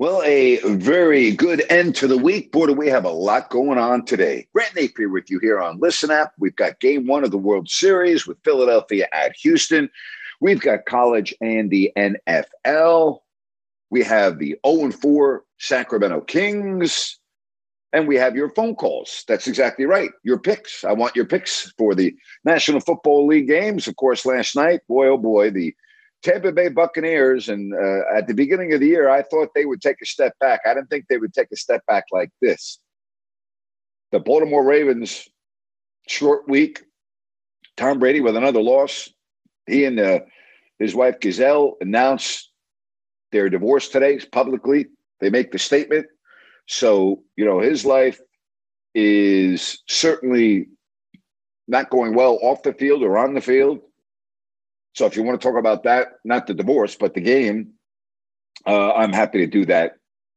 Well, a very good end to the week. Boy, we have a lot going on today. Grant Napear with you here on Listen App. We've got game one of the World Series with Philadelphia at Houston. We've got college and the NFL. We have the 0 4 Sacramento Kings. And we have your phone calls. That's exactly right. Your picks. I want your picks for the National Football League games. Of course, last night, boy, oh boy, the Tampa Bay Buccaneers, and uh, at the beginning of the year, I thought they would take a step back. I didn't think they would take a step back like this. The Baltimore Ravens, short week. Tom Brady with another loss. He and uh, his wife Gisele announced their divorce today publicly. They make the statement. So, you know, his life is certainly not going well off the field or on the field. So if you want to talk about that, not the divorce, but the game, uh, I'm happy to do that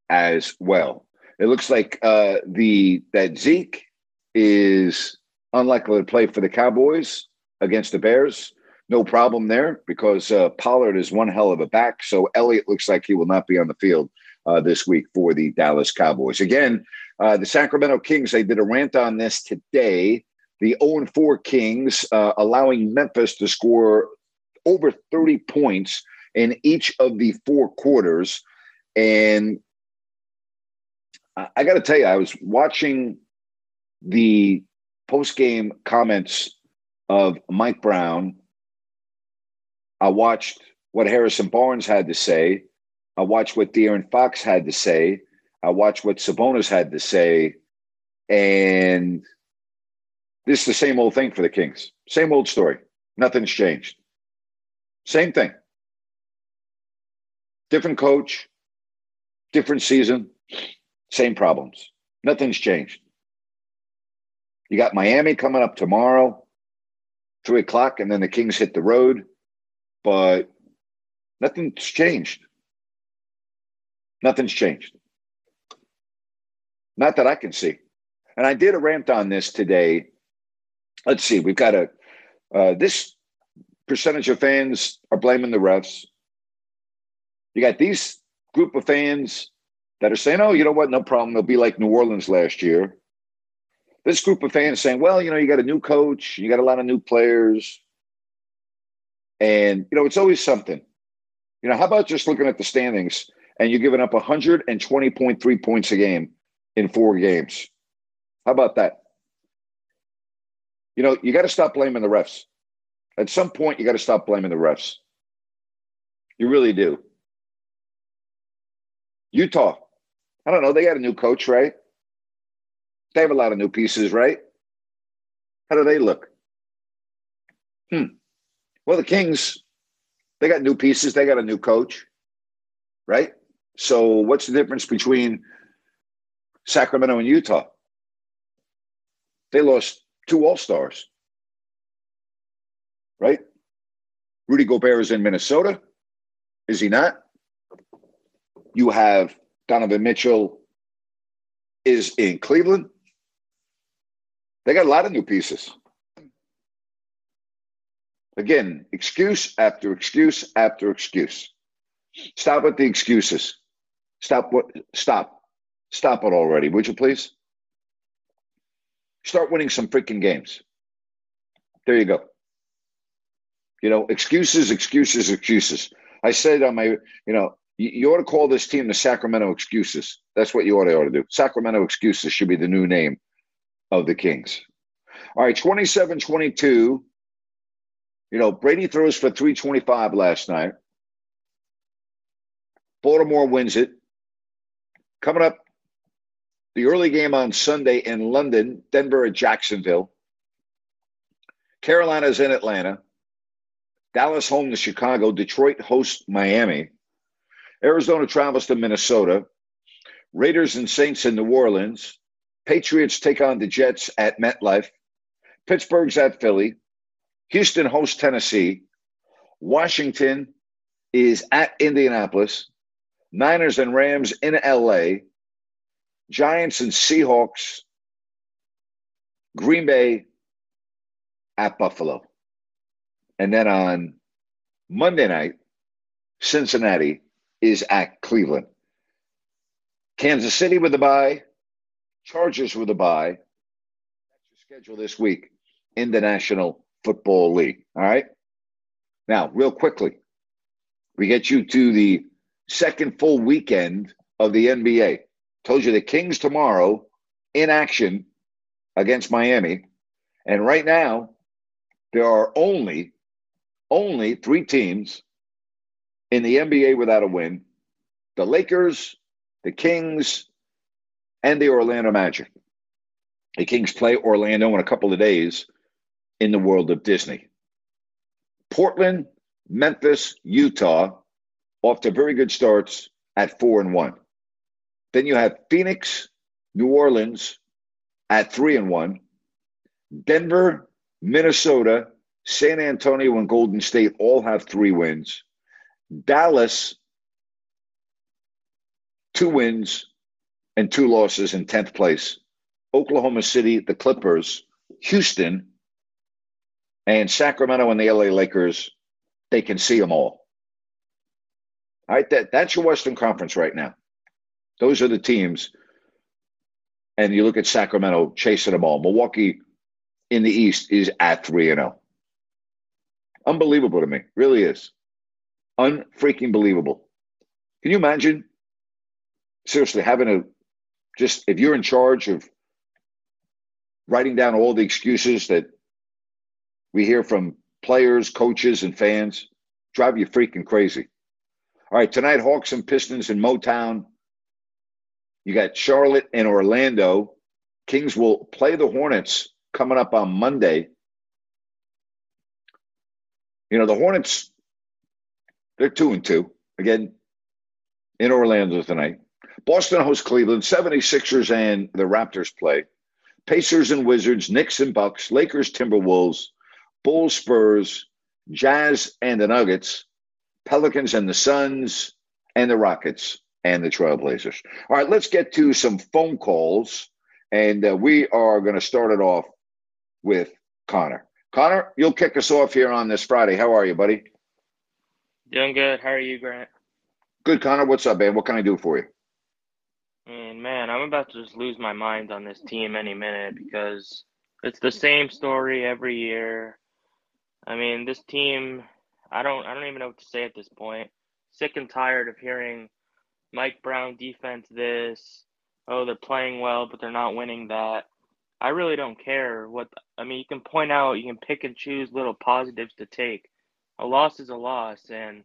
as well. It looks like uh, the that Zeke is unlikely to play for the Cowboys against the Bears. No problem there because uh, Pollard is one hell of a back. So Elliott looks like he will not be on the field uh, this week for the Dallas Cowboys. Again, uh, the Sacramento Kings, they did a rant on this today. The 0 4 Kings uh, allowing Memphis to score over 30 points in each of the four quarters. And I, I got to tell you, I was watching the post game comments of Mike Brown. I watched what Harrison Barnes had to say. I watched what De'Aaron Fox had to say. I watched what Sabonis had to say. And this is the same old thing for the Kings. Same old story. Nothing's changed. Same thing. Different coach, different season, same problems. Nothing's changed. You got Miami coming up tomorrow, three o'clock, and then the Kings hit the road, but nothing's changed. Nothing's changed. Not that I can see. And I did a rant on this today. Let's see, we've got a uh, this percentage of fans are blaming the refs. You got these group of fans that are saying, oh, you know what? No problem. They'll be like New Orleans last year. This group of fans saying, well, you know, you got a new coach, you got a lot of new players. And, you know, it's always something. You know, how about just looking at the standings and you're giving up 120.3 points a game in four games? How about that? You know, you got to stop blaming the refs. At some point, you got to stop blaming the refs. You really do. Utah, I don't know. They got a new coach, right? They have a lot of new pieces, right? How do they look? Hmm. Well, the Kings, they got new pieces. They got a new coach, right? So, what's the difference between Sacramento and Utah? They lost two All Stars right? Rudy Gobert is in Minnesota. Is he not? You have Donovan Mitchell is in Cleveland. They got a lot of new pieces. Again, excuse after excuse after excuse. Stop with the excuses. Stop what stop. Stop it already, would you please? Start winning some freaking games. There you go. You know, excuses, excuses, excuses. I said on my, you know, You, ought to call this team the Sacramento Excuses. That's what you ought to, ought to do. Sacramento Excuses should be the new name of the Kings. All right, 27 22. You know, Brady throws for 325 last night. Baltimore wins it. Coming up, the early game on Sunday in London, Denver at Jacksonville. Carolina's in Atlanta. Dallas home to Chicago. Detroit hosts Miami. Arizona travels to Minnesota. Raiders and Saints in New Orleans. Patriots take on the Jets at MetLife. Pittsburgh's at Philly. Houston hosts Tennessee. Washington is at Indianapolis. Niners and Rams in LA. Giants and Seahawks. Green Bay at Buffalo. And then on Monday night, Cincinnati is at Cleveland. Kansas City with a bye, Chargers with a bye. That's your schedule this week in the National Football League. All right. Now, real quickly, we get you to the second full weekend of the NBA. Told you the Kings tomorrow in action against Miami. And right now, there are only only three teams in the NBA without a win. The Lakers, the Kings, and the Orlando Magic. The Kings play Orlando in a couple of days in the world of Disney. Portland, Memphis, Utah off to very good starts at four and one. Then you have Phoenix, New Orleans at three and one. Denver, Minnesota, San Antonio, and Golden State all have three wins. Dallas, two wins and two losses in 10th place. Oklahoma City, the Clippers, Houston, and Sacramento and the LA Lakers, they can see them all. All right, that, that's your Western Conference right now. Those are the teams. And you look at Sacramento chasing them all. Milwaukee in the East is at 3 0. Unbelievable to me. Really is. Unfreaking believable. Can you imagine? Seriously, having a just if you're in charge of writing down all the excuses that we hear from players, coaches, and fans, drive you freaking crazy. All right, tonight, Hawks and Pistons in Motown. You got Charlotte and Orlando. Kings will play the Hornets coming up on Monday. You know, the Hornets, they're two and two. Again, in Orlando tonight. Boston hosts Cleveland, 76ers and the Raptors play. Pacers and Wizards, Knicks and Bucks, Lakers, Timberwolves, Bulls, Spurs, Jazz and the Nuggets, Pelicans and the Suns, and the Rockets and the Trailblazers. All right, let's get to some phone calls, and uh, we are going to start it off with Connor. Connor, you'll kick us off here on this Friday. How are you, buddy? Doing good. How are you, Grant? Good, Connor. What's up, man? What can I do for you? And man, I'm about to just lose my mind on this team any minute because it's the same story every year. I mean, this team, I don't, I don't even know what to say at this point. Sick and tired of hearing Mike Brown defense this. Oh, they're playing well, but they're not winning that. I really don't care what I mean. You can point out, you can pick and choose little positives to take. A loss is a loss, and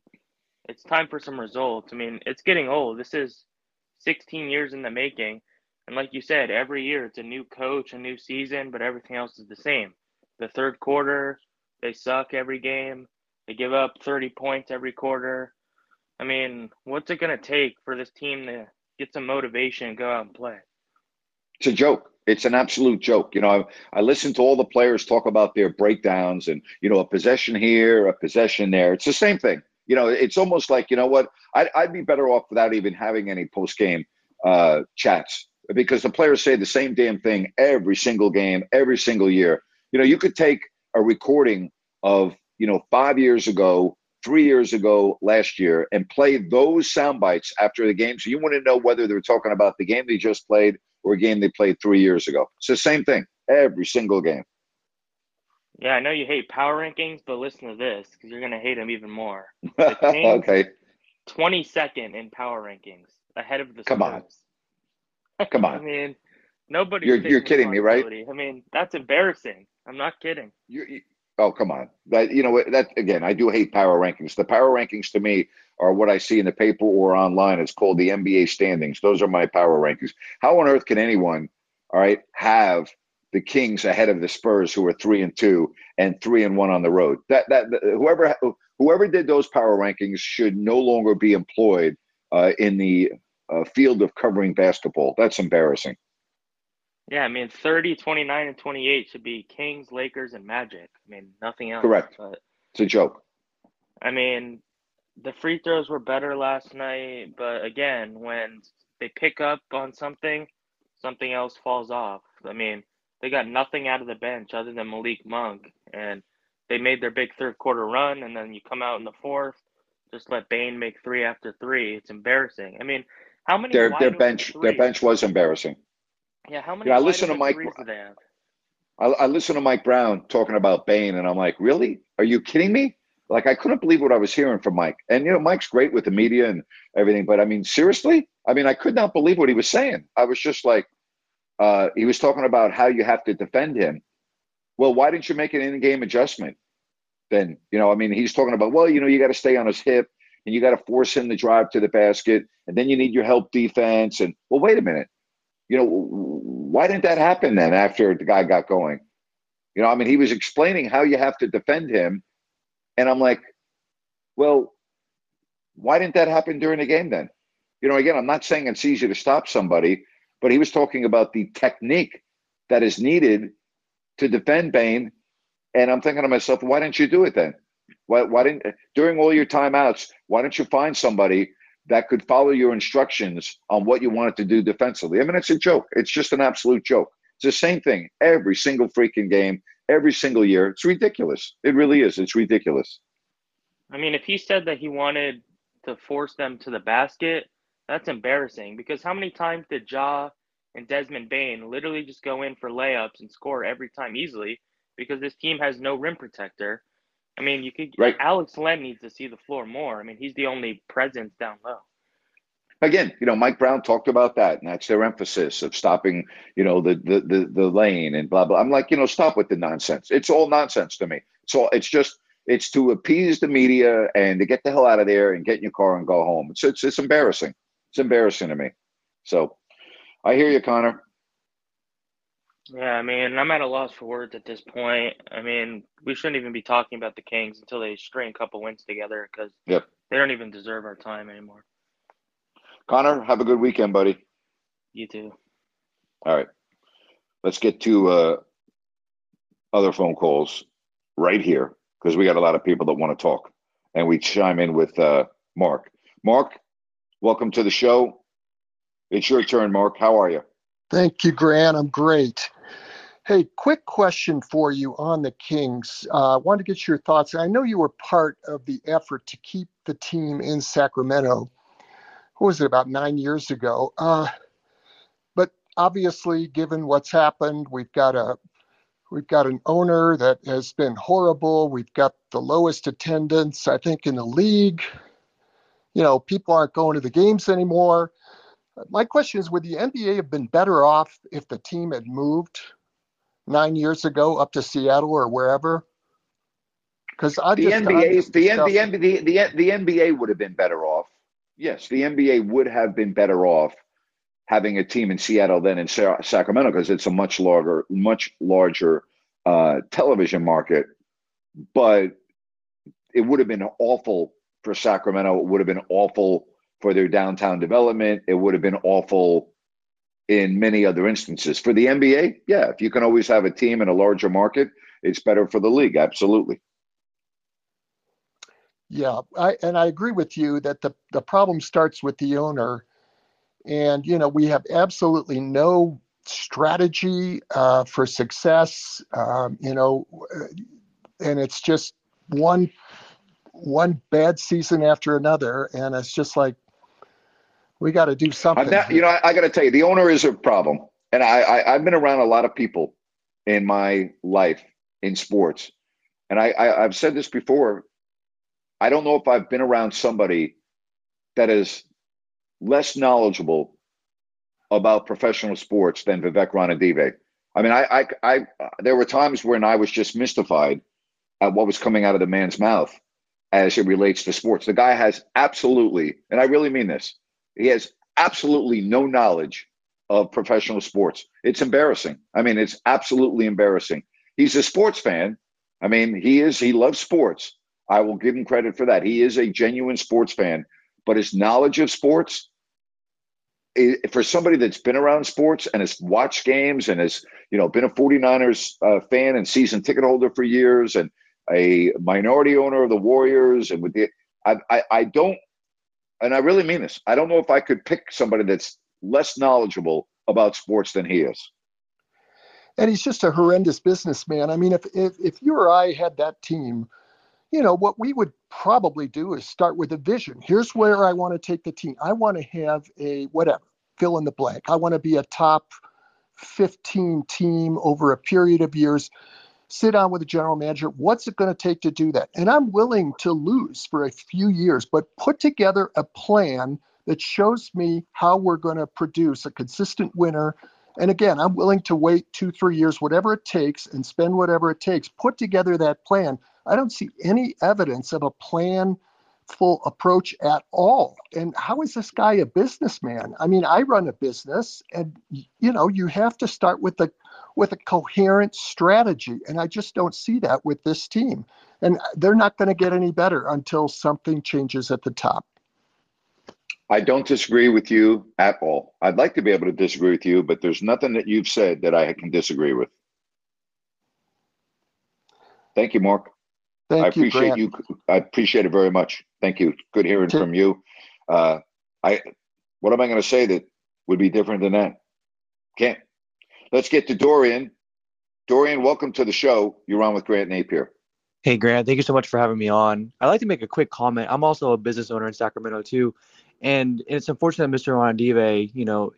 it's time for some results. I mean, it's getting old. This is 16 years in the making, and like you said, every year it's a new coach, a new season, but everything else is the same. The third quarter, they suck every game. They give up 30 points every quarter. I mean, what's it going to take for this team to get some motivation and go out and play? It's a joke. It's an absolute joke. You know, I, I listen to all the players talk about their breakdowns and, you know, a possession here, a possession there. It's the same thing. You know, it's almost like, you know what, I'd, I'd be better off without even having any post game uh, chats because the players say the same damn thing every single game, every single year. You know, you could take a recording of, you know, five years ago three years ago last year and play those sound bites after the game. So you want to know whether they're talking about the game they just played or a game they played three years ago. It's the same thing every single game. Yeah, I know you hate power rankings, but listen to this because you're going to hate them even more. The Kings, okay. 22nd in power rankings, ahead of the Come Spurs. on. Come on. I mean, nobody. You're- you're kidding me, right? I mean, that's embarrassing. I'm not kidding. You, you, oh, come on. That you know? That again, I do hate power rankings. The power rankings to me are what I see in the paper or online. It's called the NBA standings. Those are my power rankings. How on earth can anyone, all right, have the Kings ahead of the Spurs, who are three and two and three and one on the road? That that whoever whoever did those power rankings should no longer be employed uh, in the uh, field of covering basketball. That's embarrassing. Yeah, I mean, 30, 29, and 28 should be Kings, Lakers, and Magic. I mean, nothing else. Correct. But It's a joke. I mean, the free throws were better last night, but again, when they pick up on something, something else falls off. I mean, they got nothing out of the bench other than Malik Monk, and they made their big third quarter run, and then you come out in the fourth, just let Bane make three after three. It's embarrassing. I mean, how many Their their bench their bench was embarrassing. Yeah, how many Yeah, I listen to Mike- threes do they have? I, I listened to Mike Brown talking about Bane, and I'm like, really? Are you kidding me? Like, I couldn't believe what I was hearing from Mike. And you know, Mike's great with the media and everything, but I mean, seriously, I mean, I could not believe what he was saying. I was just like, uh, he was talking about how you have to defend him. Well, why didn't you make an in-game adjustment? Then you know, I mean, he's talking about, well, you know, you got to stay on his hip and you got to force him to drive to the basket, and then you need your help defense. And well, wait a minute, you know, why didn't that happen then after the guy got going? You know, I mean, he was explaining how you have to defend him, and I'm like, well, why didn't that happen during the game then? You know, again, I'm not saying it's easy to stop somebody, but he was talking about the technique that is needed to defend Bane, and I'm thinking to myself, why didn't you do it then? Why, why didn't during all your timeouts? Why don't you find somebody that could follow your instructions on what you wanted to do defensively? I mean, it's a joke. It's just an absolute joke. It's the same thing every single freaking game, every single year. It's ridiculous. It really is. It's ridiculous. I mean, if he said that he wanted to force them to the basket, that's embarrassing because how many times did Ja and Desmond Bane literally just go in for layups and score every time easily because this team has no rim protector? I mean, you could Right. Alex Len needs to see the floor more. I mean, he's the only presence down low. Again, you know, Mike Brown talked about that, and that's their emphasis of stopping, you know, the the the, the lane and blah blah. I'm like, you know, stop with the nonsense. It's all nonsense to me. So it's just it's to appease the media and to get the hell out of there and get in your car and go home. It's it's, it's embarrassing. It's embarrassing to me. So I hear you, Connor. Yeah, I mean, I'm at a loss for words at this point. I mean, we shouldn't even be talking about the Kings until they string a couple wins together because Yep. they don't even deserve our time anymore. Connor, have a good weekend, buddy. You too. All right. Let's get to uh, other phone calls right here because we got a lot of people that want to talk. And we chime in with uh, Mark. Mark, welcome to the show. It's your turn, Mark. How are you? Thank you, Grant. I'm great. Hey, quick question for you on the Kings. I uh, wanted to get your thoughts. I know you were part of the effort to keep the team in Sacramento. What was it, about nine years ago? Uh, but obviously, given what's happened, we've got a we've got an owner that has been horrible. We've got the lowest attendance, I think, in the league. You know, people aren't going to the games anymore. My question is Would the NBA have been better off if the team had moved nine years ago up to Seattle or wherever? Because I The just NBA, just the, N- the. The, the, the NBA would have been better off. Yes, the NBA would have been better off having a team in Seattle than in Sa- Sacramento because it's a much larger, much larger uh, television market. But it would have been awful for Sacramento. It would have been awful for their downtown development. It would have been awful in many other instances. For the NBA, yeah, if you can always have a team in a larger market, it's better for the league. Absolutely. Yeah, I, and I agree with you that the, the problem starts with the owner. And, you know, we have absolutely no strategy uh, for success, um, you know, and it's just one one bad season after another. And it's just like, we got to do something. Not, you know, I, I got to tell you, the owner is a problem, and I, I I've been around a lot of people in my life in sports, and I, I I've said this before. I don't know if I've been around somebody that is less knowledgeable about professional sports than Vivek Ranadive. I mean, I, I, I, there were times when I was just mystified at what was coming out of the man's mouth as it relates to sports. The guy has absolutely, and I really mean this, he has absolutely no knowledge of professional sports. It's embarrassing. I mean, it's absolutely embarrassing. He's a sports fan. I mean, he is, he loves sports. I will give him credit for that. He is a genuine sports fan, but his knowledge of sports, for somebody that's been around sports and has watched games and has, you know, been a 49ers uh, fan and season ticket holder for years and a minority owner of the Warriors and with the, I, I, I don't, and I really mean this. I don't know if I could pick somebody that's less knowledgeable about sports than he is. And he's just a horrendous businessman. I mean, if if if you or I had that team, you know, what we would probably do is start with a vision. Here's where I want to take the team. I want to have a whatever, fill in the blank. I want to be a top 15 team over a period of years. Sit down with the general manager. What's it going to take to do that? And I'm willing to lose for a few years, but put together a plan that shows me how we're going to produce a consistent winner. And again, I'm willing to wait two, three years, whatever it takes, and spend whatever it takes. Put together that plan. I don't see any evidence of a planful approach at all. And how is this guy a businessman? I mean, I run a business, and you know, you have to start with the with a coherent strategy, and I just don't see that with this team. And uh, they're not going to get any better until something changes at the top. I don't disagree with you at all. I'd like to be able to disagree with you, but there's nothing that you've said that I can disagree with. Thank you, Mark. Thank I appreciate you, you. I appreciate it very much. Thank you. Good hearing from you. Uh, I. What am I going to say that would be different than that? Can't. Let's get to Dorian. Dorian, welcome to the show. You're on with Grant Napear. Hey, Grant. Thank you so much for having me on. I'd like to make a quick comment. I'm also a business owner in Sacramento too, and it's unfortunate that Mr. Ranadive, you know,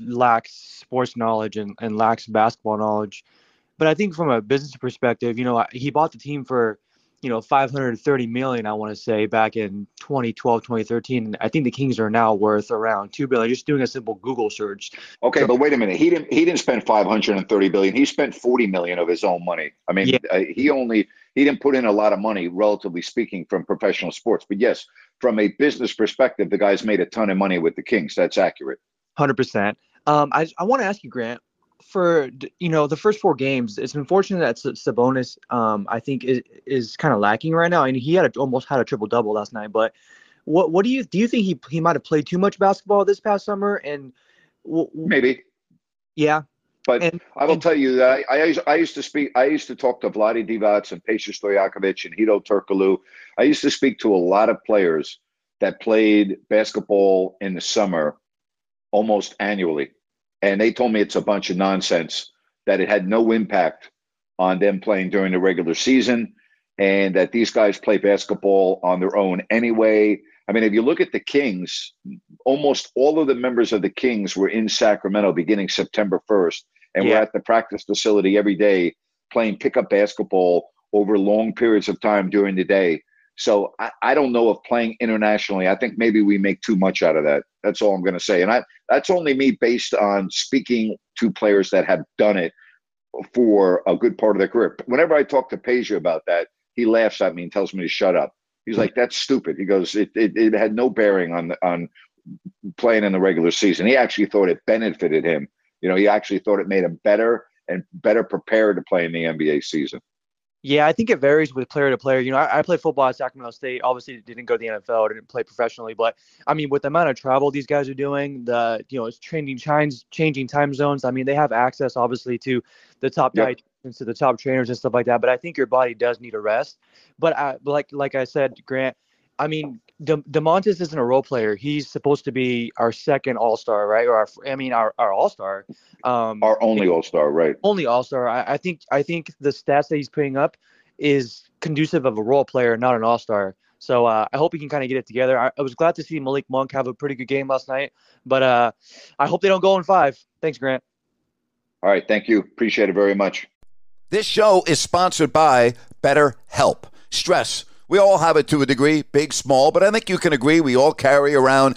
lacks sports knowledge and, and lacks basketball knowledge. But I think from a business perspective, you know, he bought the team for, you know, 530 million, I want to say, back in 2012, 2013. I think the Kings are now worth around two billion. Just doing a simple Google search. Okay, so, but wait a minute. He didn't. He didn't spend 530 billion. He spent 40 million of his own money. I mean, yeah. uh, he only he didn't put in a lot of money, relatively speaking, from professional sports. But yes, from a business perspective, the guy's made a ton of money with the Kings. That's accurate. 100% um. I I want to ask you, Grant, for you know the first four games, it's unfortunate that Sabonis, um, I think is is kind of lacking right now, and he had a, almost had a triple double last night. But what what do you do? You think he he might have played too much basketball this past summer? And w- maybe, yeah. But and, I will and, tell you that I, I, I used to speak. I used to talk to Vlade Divac and Peja Stojakovic and Hedo Turkoglu. I used to speak to a lot of players that played basketball in the summer almost annually, and they told me it's a bunch of nonsense. That it had no impact on them playing during the regular season, and that these guys play basketball on their own anyway. I mean, if you look at the Kings, almost all of the members of the Kings were in Sacramento beginning September 1st and yeah. we're at the practice facility every day playing pickup basketball over long periods of time during the day. So I, I don't know if playing internationally, I think maybe we make too much out of that. That's all I'm going to say. And I, that's only me based on speaking to players that have done it for a good part of their career. Whenever I talk to Peja about that, he laughs at me and tells me to shut up. He's like, "That's stupid." He goes, "It it, it had no bearing on on playing in the regular season. He actually thought it benefited him you know, he actually thought it made him better and better prepared to play in the NBA season. Yeah, I think it varies with player to player. You know, I, I played football at Sacramento State. Obviously, didn't go to the NFL, didn't play professionally, but I mean, with the amount of travel these guys are doing, the you know, it's changing times, changing time zones. I mean, they have access obviously to the top yep. dietitians, to the top trainers and stuff like that. But I think your body does need a rest. But I, like like I said, Grant, I mean, De- Domantas isn't a role player. He's supposed to be our second All Star, right? Or our, I mean, our, our All Star. Um, our only All Star, right? Only All Star. I, I, think I think the stats that he's putting up is conducive of a role player, not an All Star. So uh, I hope he can kind of get it together. I, I, was glad to see Malik Monk have a pretty good game last night, but uh, I hope they don't go in five. Thanks, Grant. All right, thank you. Appreciate it very much. This show is sponsored by BetterHelp. Stress We all have it to a degree, big, small, but I think you can agree we all carry around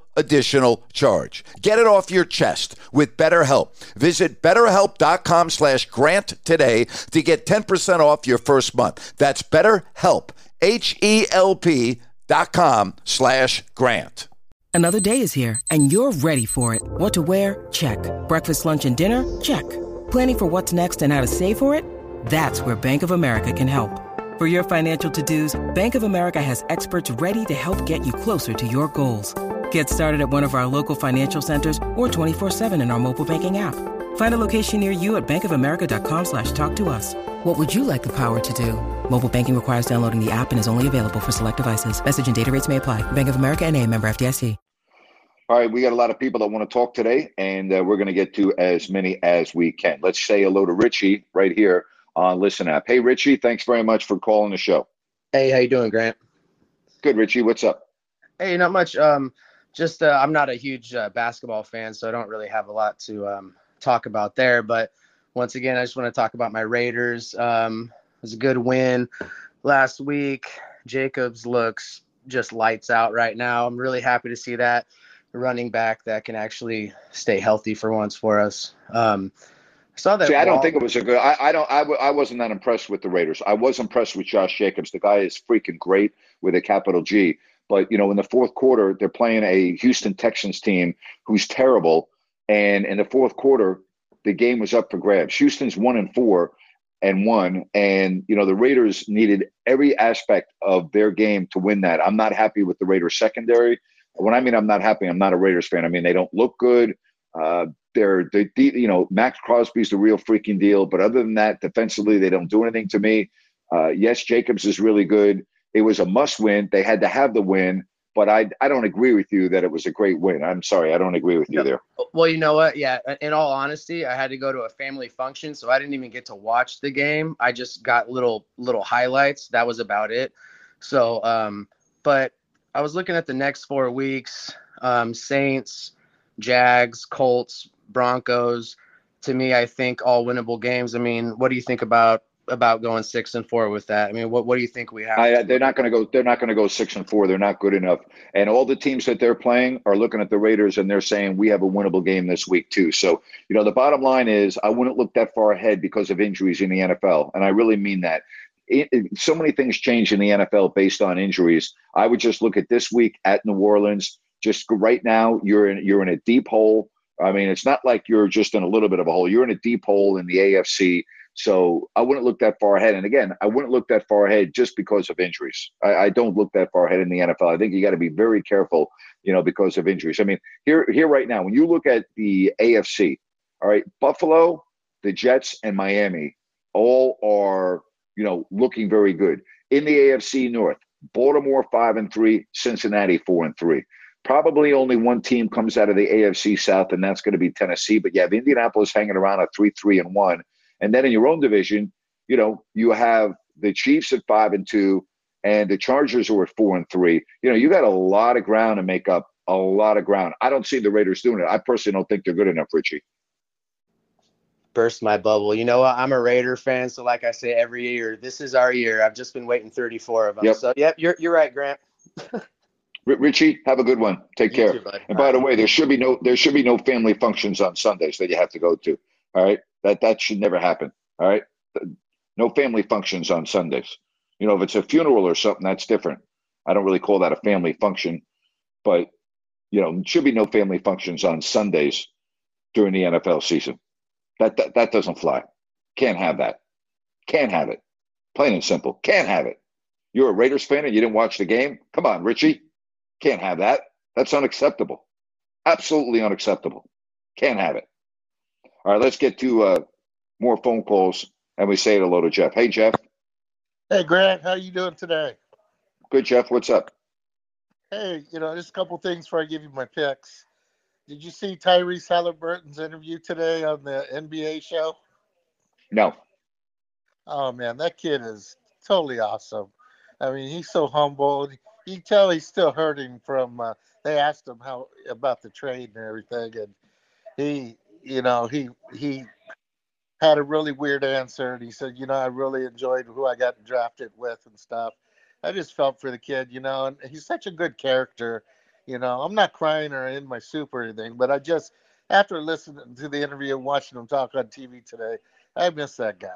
additional charge. Get it off your chest with BetterHelp. Visit betterhelp.com slash grant today to get 10% off your first month. That's betterhelp, H-E-L-P dot com slash grant. Another day is here and you're ready for it. What to wear? Check. Breakfast, lunch, and dinner? Check. Planning for what's next and how to save for it? That's where Bank of America can help. For your financial to-dos, Bank of America has experts ready to help get you closer to your goals. Get started at one of our local financial centers or 24-7 in our mobile banking app. Find a location near you at bankofamerica.com slash talk to us. What would you like the power to do? Mobile banking requires downloading the app and is only available for select devices. Message and data rates may apply. Bank of America and a member FDIC. All right, we got a lot of people that want to talk today, and uh, we're going to get to as many as we can. Let's say hello to Richie right here on Listen App. Hey, Richie, thanks very much for calling the show. Hey, how you doing, Grant? Good, Richie. What's up? Hey, not much. Um, just uh, I'm not a huge uh, basketball fan, so I don't really have a lot to um, talk about there. But once again, I just want to talk about my Raiders. Um, it was a good win last week. Jacobs looks just lights out right now. I'm really happy to see that running back that can actually stay healthy for once for us. Um, I saw that. See, I don't think it was a good. I, I don't. I, w- I wasn't that impressed with the Raiders. I was impressed with Josh Jacobs. The guy is freaking great with a capital G. But you know, in the fourth quarter, they're playing a Houston Texans team who's terrible, and in the fourth quarter, the game was up for grabs. Houston's one and four and one, and you know the Raiders needed every aspect of their game to win that. I'm not happy with the Raiders secondary. When I mean I'm not happy, I'm not a Raiders fan. I mean they don't look good. Uh, they're they, you know Maxx Crosby's the real freaking deal, but other than that, defensively they don't do anything to me. Uh, yes, Jacobs is really good. It was a must win. They had to have the win, but I I don't agree with you that it was a great win. I'm sorry, I don't agree with you no. there. Well, you know what? Yeah, in all honesty, I had to go to a family function, so I didn't even get to watch the game. I just got little little highlights. That was about it. So, um, but I was looking at the next four weeks: um, Saints, Jags, Colts, Broncos. To me, I think all winnable games. I mean, what do you think about about going six and four with that? I mean, what what do you think we have? I, they're not going to go. They're not going to go six and four. They're not good enough. And all the teams that they're playing are looking at the Raiders and they're saying we have a winnable game this week too. So you know, the bottom line is I wouldn't look that far ahead because of injuries in the NFL, and I really mean that. It, it, so many things change in the NFL based on injuries. I would just look at this week at New Orleans. Just right now, you're in you're in a deep hole. I mean, it's not like you're just in a little bit of a hole. You're in a deep hole in the AFC. So I wouldn't look that far ahead. And again, I wouldn't look that far ahead just because of injuries. I, I don't look that far ahead in the NFL. I think you got to be very careful, you know, because of injuries. I mean, here, here right now, when you look at the AFC, all right, Buffalo, the Jets, and Miami all are, you know, looking very good. In the AFC North, Baltimore five and three, Cincinnati four and three. Probably only one team comes out of the AFC South, and that's going to be Tennessee. But you have Indianapolis hanging around at three, three, and one. And then in your own division, you know, you have the Chiefs at five and two, and the Chargers are at four and three. You know, you got a lot of ground to make up. A lot of ground. I don't see the Raiders doing it. I personally don't think they're good enough, Richie. Burst my bubble. You know what? I'm a Raider fan, so like I say every year, this is our year. I've just been waiting 34 of them. Yep. So, yep, you're you're right, Grant. Richie, have a good one. Take you care. Too, and by the way, there should be no there should be no family functions on Sundays that you have to go to. All right. That that should never happen. All right. No family functions on Sundays. You know, if it's a funeral or something, that's different. I don't really call that a family function, but you know, should be no family functions on Sundays. during the NFL season. That, that that doesn't fly. Can't have that. Can't have it. Plain and simple. Can't have it. You're a Raiders fan and you didn't watch the game? Come on, Richie. Can't have that. That's unacceptable. Absolutely unacceptable. Can't have it. All right, let's get to uh, more phone calls and we say hello to Jeff. Hey, Jeff. Hey, Grant. How you doing today? Good, Jeff. What's up? Hey, you know, just a couple things before I give you my picks. Did you see Tyrese Halliburton's interview today on the NBA show? No. Oh man, that kid is totally awesome. I mean, he's so humble. You can tell he's still hurting from. Uh, they asked him how about the trade and everything, and he, you know, he he had a really weird answer, and he said, you know, I really enjoyed who I got drafted with and stuff. I just felt for the kid, you know, and he's such a good character. You know, I'm not crying or in my soup or anything, but I just after listening to the interview and watching him talk on TV today, I miss that guy.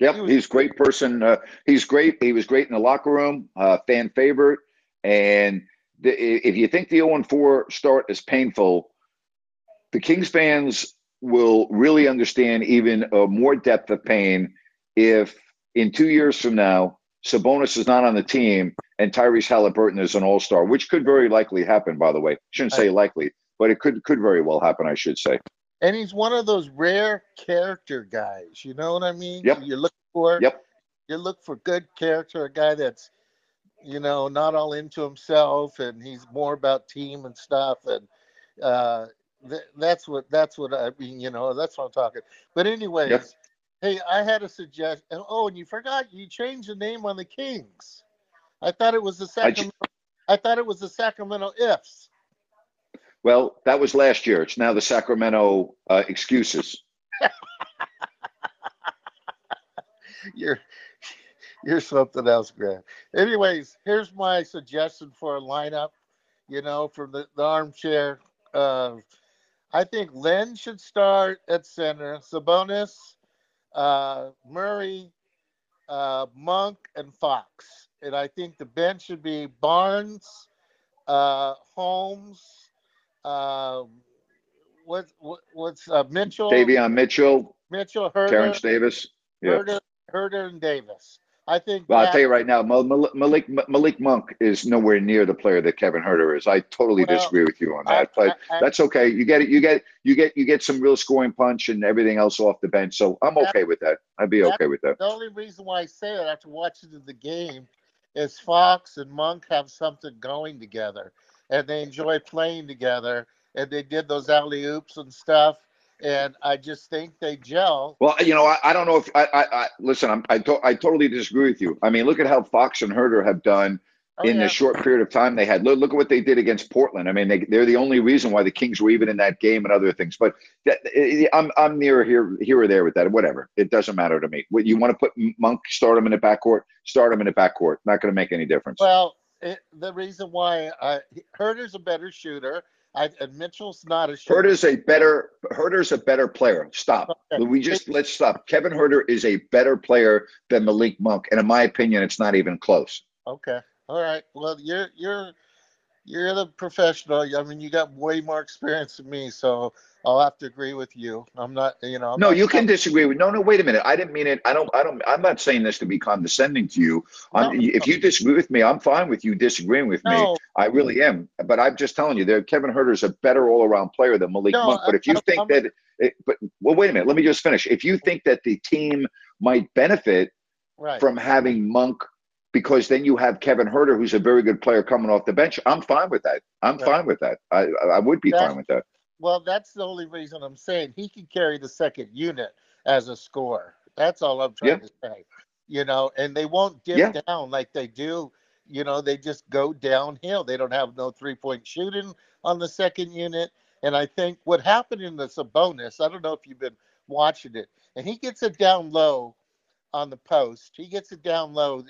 Yep, he was, he's a great person. Uh, he's great. He was great in the locker room, uh, fan favorite. And the, if you think the 0 4 start is painful, the Kings fans will really understand even a more depth of pain if in two years from now, Sabonis is not on the team and Tyrese Halliburton is an all star, which could very likely happen, by the way. Shouldn't say likely, but it could could very well happen, I should say and he's one of those rare character guys. You know what I mean? Yep. You're looking for. Yep. You look for good character, a guy that's, you know, not all into himself, and he's more about team and stuff, and uh, th- that's what that's what I mean. You know, that's what I'm talking. But anyways, yep. hey, I had a suggestion. Oh, and you forgot you changed the name on the Kings. I thought it was the Sacramento. I, I thought it was the Sacramento Ifs. Well, that was last year. It's now the Sacramento uh, excuses. you're you're something else, Grant. Anyways, here's my suggestion for a lineup. You know, from the, the armchair. Uh, I think Len should start at center. Sabonis, uh, Murray, uh, Monk, and Fox. And I think the bench should be Barnes, uh, Holmes, um, what, what what's uh, Mitchell? Davion Mitchell. Mitchell, Huerter, Terrence Davis. Yeah. Huerter, Huerter and Davis. I think. Well, I'll tell you right now, Malik Malik Monk is nowhere near the player that Kevin Huerter is. I totally well, disagree with you on that, I, but I, I, that's okay. You get it. You get you get you get some real scoring punch and everything else off the bench. So I'm okay with that. I'd be okay with that. The only reason why I say that after watching the game is Fox and Monk have something going together and they enjoy playing together. And they did those alley oops and stuff. And I just think they gel. Well, you know, I, I don't know if I, I, I listen. I'm, I, to, I totally disagree with you. I mean, look at how Fox and Huerter have done oh, in yeah. the short period of time they had. Look, look at what they did against Portland. I mean, they, they're the only reason why the Kings were even in that game and other things. But that, eh, eh, I'm I'm near here here or there with that. Whatever, it doesn't matter to me. What you want to put Monk, start him in the backcourt, start him in the backcourt. Not going to make any difference. Well, it, the reason why I, Huerter's a better shooter. I, and Mitchell's not a shooter. Huerter's a better Huerter's a better player. Stop. Okay. We just let's stop. Kevin Huerter is a better player than Malik Monk, and in my opinion, it's not even close. Okay. All right. Well, you're you're you're the professional. I mean, you got way more experience than me, so I'll have to agree with you. I'm not, you know. I'm no, you can disagree with. No, no. Wait a minute. I didn't mean it. I don't. I don't. I'm not saying this to be condescending to you. No, if you disagree with me, I'm fine with you disagreeing with no. me. I really am. But I'm just telling you, there, Kevin is a better all-around player than Malik Monk. But if you I, think I'm, that, it, but well, wait a minute. Let me just finish. If you think that the team might benefit right. from having Monk because then you have Kevin Huerter, who's a very good player coming off the bench. I'm fine with that. I'm right. fine with that. I I would be fine with that. Well, that's the only reason I'm saying he can carry the second unit as a scorer. That's all I'm trying yeah. to say. You know, and they won't dip yeah. down like they do. You know, they just go downhill. They don't have no three point shooting on the second unit. And I think what happened in the Sabonis, I don't know if you've been watching it, and he gets it down low on the post. He gets it down low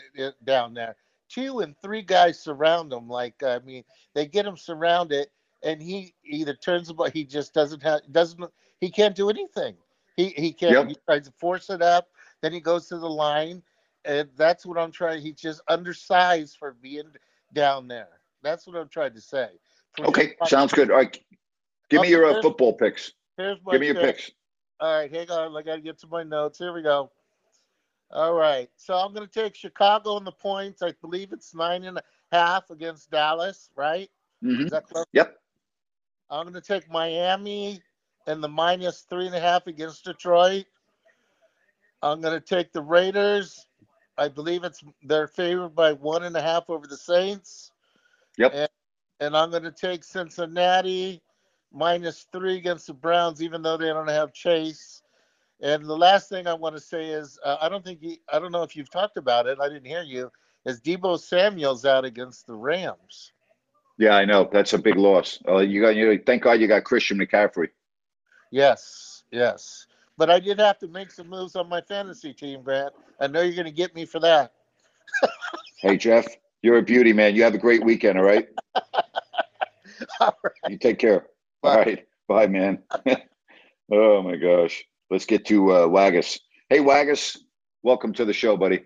down there. Two and three guys surround him. Like I mean, they get him surrounded, and he either turns the ball. He just doesn't have doesn't. He can't do anything. He he can't. Yep. He tries to force it up. Then he goes to the line, and that's what I'm trying. He's just undersized for being down there. That's what I'm trying to say. For okay, sounds good. All right, give me your uh, football picks. Here's my Give me your pick. picks. All right, hang on. I got to get to my notes. Here we go. All right. So I'm going to take Chicago in the points. I believe it's nine and a half against Dallas, right? Mhm. Is that close? Yep. I'm going to take Miami and the minus three and a half against Detroit. I'm going to take the Raiders. I believe it's they're favored by one and a half over the Saints. Yep. And, and I'm going to take Cincinnati minus three against the Browns, even though they don't have Chase. And the last thing I want to say is uh, I don't think you, I don't know if you've talked about it. I didn't hear you. Is Deebo Samuel's out against the Rams? Yeah, I know. That's a big loss. Uh, you got you. Thank God you got Christian McCaffrey. Yes, yes. But I did have to make some moves on my fantasy team, Grant. I know you're going to get me for that. Hey Jeff, you're a beauty, man. You have a great weekend. All right. All right. You take care. All right. Bye, man. oh my gosh. Let's get to uh, Waggis. Hey, Waggis. Welcome to the show, buddy.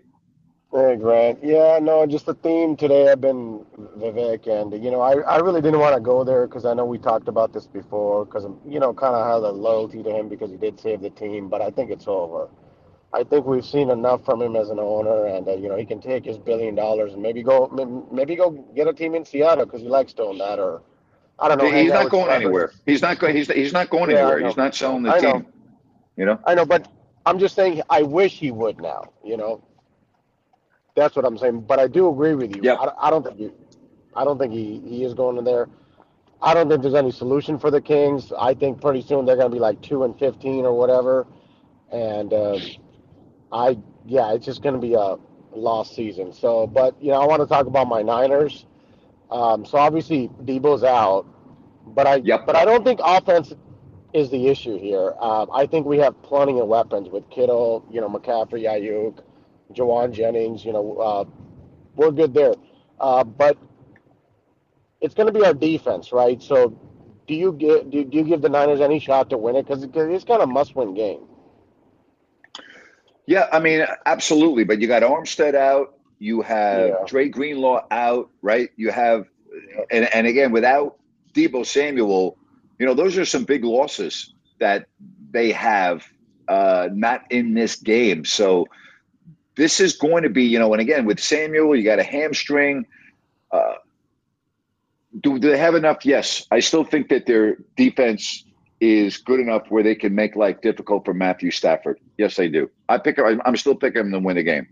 Hey, Grant. Yeah, no, just the theme today. I've been Vivek, and you know, I, I really didn't want to go there because I know we talked about this before. Because you know, kind of have a loyalty to him because he did save the team, but I think it's over. I think we've seen enough from him as an owner, and uh, you know, he can take his billion dollars and maybe go maybe, go get a team in Seattle because he likes doing that, or I don't know. He's not going anywhere. He's not going. He's he's not going anywhere. He's not selling the I team. know. You know. I know, but I'm just saying I wish he would now. You know, that's what I'm saying. But I do agree with you. Yep. I, I don't think he, I don't think he, he is going in there. I don't think there's any solution for the Kings. I think pretty soon they're going to be like two and fifteen or whatever, and uh, I yeah, it's just going to be a lost season. So, but you know, I want to talk about my Niners. Um, so obviously Deebo's out, but I Yep. but I don't think offense is the issue here. Um, I think we have plenty of weapons with Kittle, you know, McCaffrey, Aiyuk, Jauan Jennings. You know, uh, we're good there. Uh, but it's going to be our defense, right? So, do you give do, do you give the Niners any shot to win it? Because it's kind of must-win game. Yeah, I mean, absolutely. But you got Armstead out. You have Yeah. Dre Greenlaw out, right? You have, and and again, without Deebo Samuel, you know, those are some big losses that they have uh, not in this game. So this is going to be, you know, and again with Samuel, you got a hamstring. Uh, do they have enough? Yes, I still think that their defense is good enough where they can make life difficult for Matthew Stafford. Yes, they do. I pick. I'm still picking them to win the game.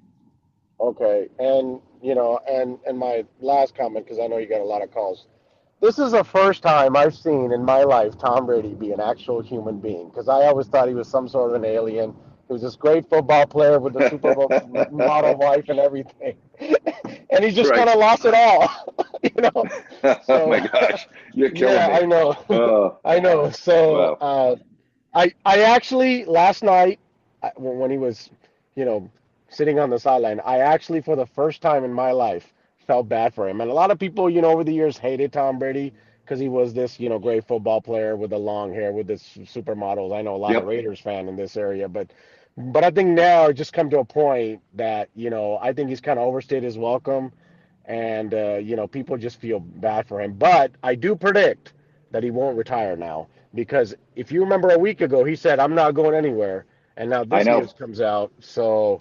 Okay, and you know, and and my last comment because I know you got a lot of calls. This is the first time I've seen in my life Tom Brady be an actual human being because I always thought he was some sort of an alien. He was this great football player with the Super Bowl model wife and everything, and he just Right. kind of lost it all. you know. oh my gosh, you're killing yeah, I know. Oh, I know. So, Wow. uh, I I actually last night when he was, you know, sitting on the sideline, I actually for the first time in my life felt bad for him. And a lot of people, you know, over the years hated Tom Brady because he was this, you know, great football player with the long hair with this supermodels. I know a lot Yep. of Raiders fan in this area, but but I think now it just come to a point that you know I think he's kind of overstayed his welcome, and uh, you know people just feel bad for him. But I do predict that he won't retire now because if you remember a week ago he said I'm not going anywhere, and now this news comes out. So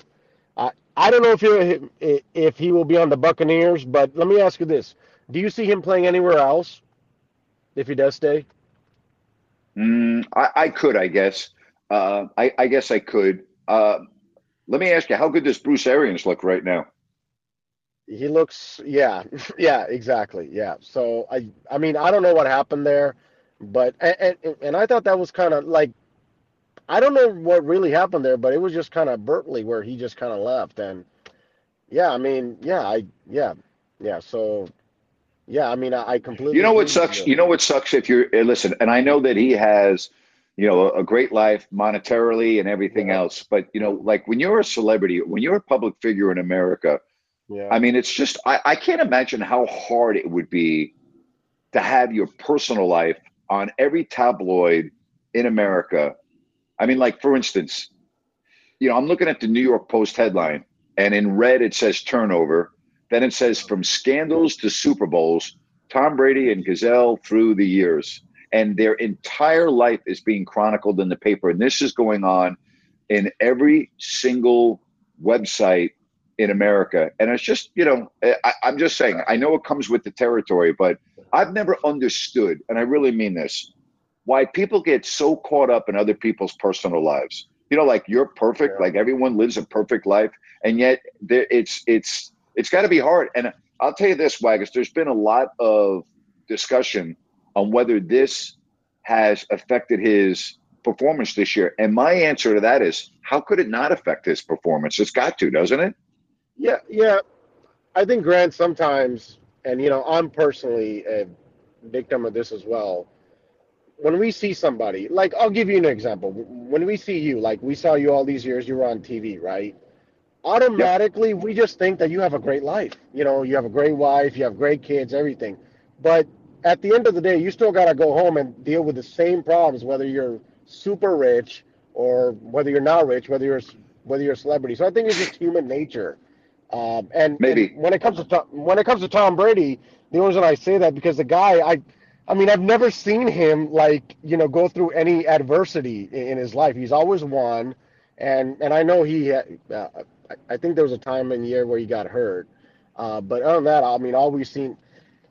I I don't know if he if he will be on the Buccaneers, but let me ask you this: Do you see him playing anywhere else if he does stay? Mm, I, I could, I guess. Uh, I, I guess I could. Uh, let me ask you, how good does Bruce Arians look right now? He looks, yeah, yeah, exactly, yeah. So I, I mean, I don't know what happened there, but and and, and I thought that was kind of like, I don't know what really happened there, but it was just kind of Berkeley where he just kind of left, and yeah, I mean, yeah, I, yeah, yeah. So, yeah, I mean, I, I completely. You know what sucks? You know what sucks if you're eh, listen, and I know that he has, you know, a, a great life monetarily and everything Yeah. else, but you know, like when you're a celebrity, when you're a public figure in America, Yeah. I mean, it's just I, I can't imagine how hard it would be to have your personal life on every tabloid in America. I mean, like for instance, you know, I'm looking at the New York Post headline, and in red it says turnover. Then it says from scandals to Super Bowls, Tom Brady and Gisele through the years. and their entire life is being chronicled in the paper. And this is going on in every single website in America. And it's just, you know, I, I'm just saying, I know it comes with the territory, but I've never understood, and I really mean this, why people get so caught up in other people's personal lives. You know, like you're perfect, like everyone lives a perfect life, and yet there, it's it's it's got to be hard. And I'll tell you this, Waggis, there's been a lot of discussion on whether this has affected his performance this year. And my answer to that is, how could it not affect his performance? It's got to, doesn't it? Yeah, yeah. I think Grant sometimes, and you know, I'm personally a victim of this as well. When we see somebody, like I'll give you an example. When we see you, like we saw you all these years, you were on TV, right? Automatically, yep. we just think that you have a great life. You know, you have a great wife, you have great kids, everything. But at the end of the day, you still got to go home and deal with the same problems, whether you're super rich or whether you're not rich, whether you're whether you're a celebrity. So I think it's just human nature. Um, and maybe and when it comes to Tom, when it comes to Tom Brady, the only reason I say that because the guy, I, I mean, I've never seen him like you know go through any adversity in, his life. He's always won, and and I know he, uh, I think there was a time in the year where he got hurt, uh, but other than that, I mean, all we've seen.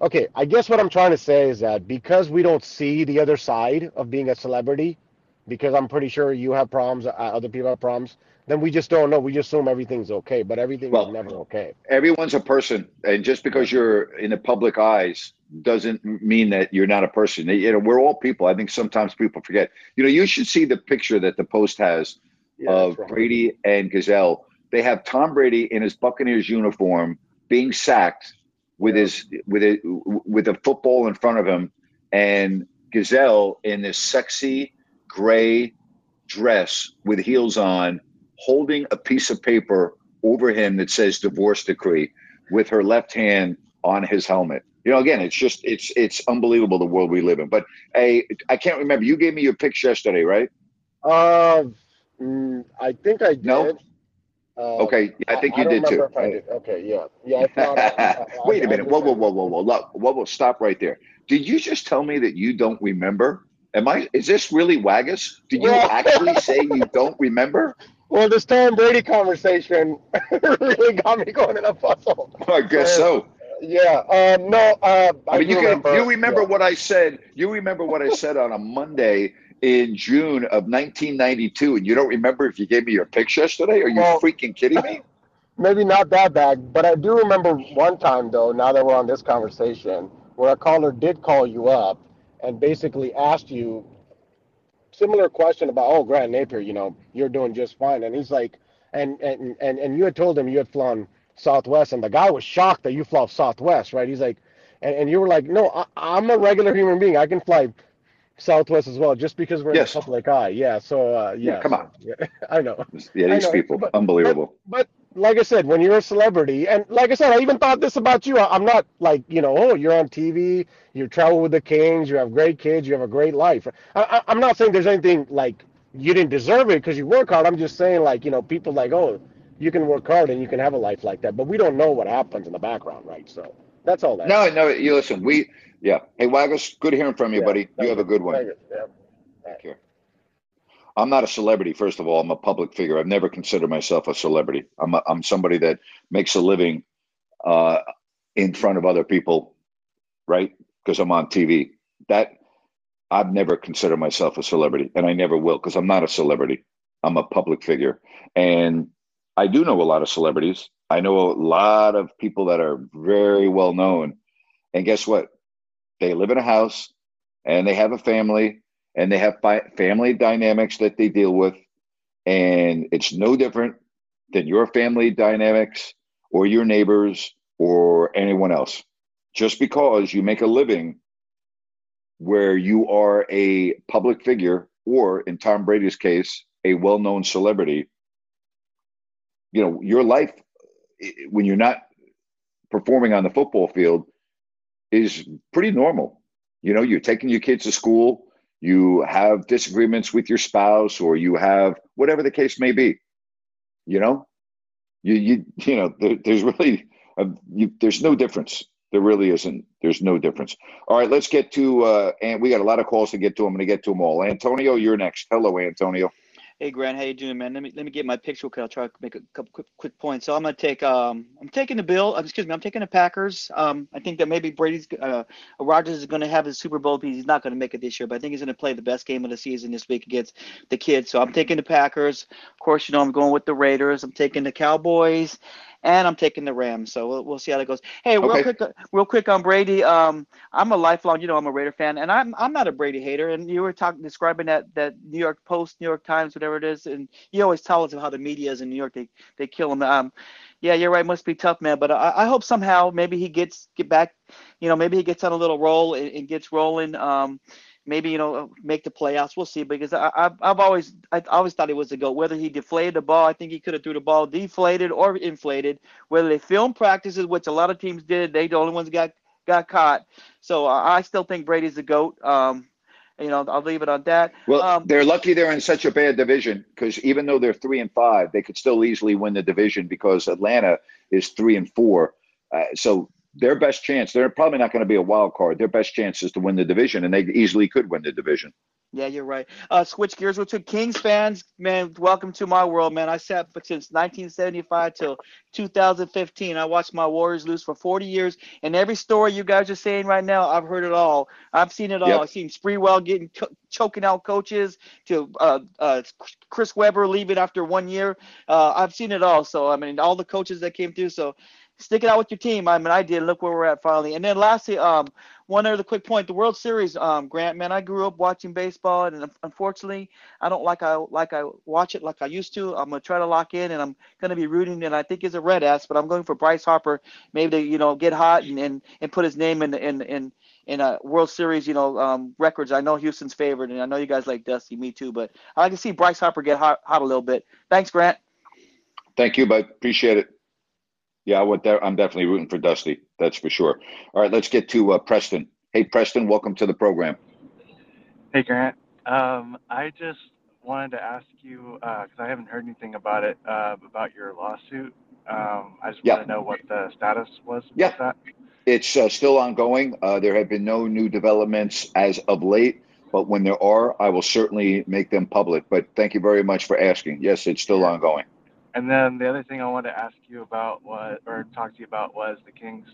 Okay, I guess what I'm trying to say is that because we don't see the other side of being a celebrity, because I'm pretty sure you have problems, uh, other people have problems then we just don't know. We just assume everything's okay, but everything well, is never okay. Everyone's a person, and just because you're in the public eyes doesn't mean that you're not a person. You know, we're all people. I think sometimes people forget. You know, you should see the picture that the Post has yeah, of right. Brady and Gisele. They have Tom Brady in his Buccaneers uniform being sacked with yeah. his with a with a football in front of him, and Gisele in this sexy gray dress with heels on holding a piece of paper over him that says divorce decree with her left hand on his helmet. You know, again, it's just it's it's unbelievable the world we live in. But I I can't remember. You gave me your picks yesterday, right? Uh, mm, I think I did. No. Uh, okay, I think you I did too. I Did. Okay, yeah, yeah. Thought, I, Wait a minute. Whoa, whoa, whoa, whoa, whoa, whoa, whoa, whoa! Stop right there. Did you just tell me that you don't remember? Am I? Is this really Waggis? Did you actually say you don't remember? Well, this Tom Brady conversation really got me going in a puzzle. I guess so. Yeah. Um, no. Uh, I, mean, you remember, can, you remember yeah. what I said. You remember what I said on a Monday in June of 1992, and you don't remember if you gave me your picks yesterday? Are you well, freaking kidding me? Maybe not that bad, but I do remember one time though. Now that we're on this conversation, where a caller did call you up and basically asked you similar question about, oh, Grant Napear, you know, you're doing just fine. And he's like, and and and and you had told him you had flown Southwest, and the guy was shocked that you flew Southwest, right? He's like, and, and you were like, no, I, I'm a regular human being. I can fly Southwest as well, just because we're yes. in the public eye. Yeah. So uh, yeah. yeah come on. Yeah, I know. Yeah, these know. people, but, unbelievable. But, but like I said, when you're a celebrity, and like I said, I even thought this about you. I'm not like, you know, oh, you're on TV, you travel with the Kings, you have great kids, you have a great life. I, am not saying there's anything like you didn't deserve it because you work hard. I'm just saying, like, you know, people like, oh, you can work hard and you can have a life like that, but we don't know what happens in the background, right? So that's all that. No, no, you listen. We, yeah. Hey, Waggis, good hearing from you, yeah, buddy. You have a good one. Thank you. Yeah. Take care. I'm not a celebrity. First of all, I'm a public figure. I've never considered myself a celebrity. I'm a, I'm somebody that makes a living uh, in front of other people, right? Because I'm on TV. That I've never considered myself a celebrity, and I never will because I'm not a celebrity. I'm a public figure, and I do know a lot of celebrities. I know a lot of people that are very well known, and guess what? They live in a house, and they have a family, and they have family dynamics that they deal with and it's no different than your family dynamics or your neighbors or anyone else just because you make a living where you are a public figure or in tom brady's case a well-known celebrity you know your life when you're not performing on the football field is pretty normal. You know you're taking your kids to school you have disagreements with your spouse or you have whatever the case may be you know? You you you know there, there's really a, you, there's no difference There really isn't. There's no difference. All right, let's get to uh, and we got a lot of calls to get to. I'm going to get to them all. Antonio, you're next. Hello, Antonio. Hey Grant, how you doing, man? Let me let me get my picture. Okay, I'll try to make a couple quick quick points. So I'm gonna take um I'm taking the Bill. Uh, excuse me, I'm taking the Packers. Um, I think that maybe Brady's uh Rodgers is gonna have his Super Bowl. He's not gonna make it this year, but I think he's gonna play the best game of the season this week against the kids. So I'm taking the Packers. Of course, you know I'm going with the Raiders. I'm taking the Cowboys, and I'm taking the Rams. So we'll, we'll see how that goes. Hey, real Okay. quick, real quick on Brady. Um, I'm a lifelong, you know, I'm a Raider fan, and I'm I'm not a Brady hater. And you were talking describing that that New York Post, New York Times, whatever it is, and you always tell us how the media is in New York. They they kill him. Um, yeah, you're right. Must be tough, man. But I, I hope somehow maybe he gets get back. You know, maybe he gets on a little roll and, and gets rolling. Um, maybe you know make the playoffs. We'll see because I, I've I've always I always thought he was a goat. Whether he deflated the ball, I think he could have threw the ball deflated or inflated. Whether they film practices, which a lot of teams did, they the only ones got got caught. So I I still think Brady's the goat. Um, you know, I'll leave it on that. Well, Um, they're lucky they're in such a bad division because even though they're three and five, they could still easily win the division because Atlanta is three and four. Uh, so their best chance, they're probably not going to be a wild card. Their best chance is to win the division, and they easily could win the division. Yeah, you're right. Uh, switch gears. We're Kings fans, man. Welcome to my world, man. I sat for- since 1975 till 2015. I watched my Warriors lose for 40 years, and every story you guys are saying right now, I've heard it all. I've seen it all. Yep. I've seen Sprewell getting cho- choking out coaches, to uh, uh, Chris Webber leaving after one year. Uh, I've seen it all. So I mean, all the coaches that came through. So stick it out with your team. I mean, I did. Look where we're at finally. And then lastly, um, one other quick point: the World Series. Um, Grant, man, I grew up watching baseball, and unfortunately, I don't like I like I watch it like I used to. I'm gonna try to lock in, and I'm gonna be rooting. And I think he's a red ass, but I'm going for Bryce Harper, maybe to you know get hot and and, and put his name in in in in a World Series, you know, um, records. I know Houston's favorite, and I know you guys like Dusty, me too. But I like to see Bryce Harper get hot, hot a little bit. Thanks, Grant. Thank you, bud. Appreciate it. Yeah, I would de- I'm definitely rooting for Dusty. That's for sure. All right, let's get to uh, Preston. Hey, Preston, welcome to the program. Hey, Grant. Um, I just wanted to ask you because I haven't heard anything about it uh, about your lawsuit. Um, I just Yeah. want to know what the status was Yeah. that. It's uh, still ongoing. Uh, there have been no new developments as of late, but when there are, I will certainly make them public. But thank you very much for asking. Yes, it's still ongoing. And then the other thing I wanted to ask you about was, or talk to you about, was the Kings.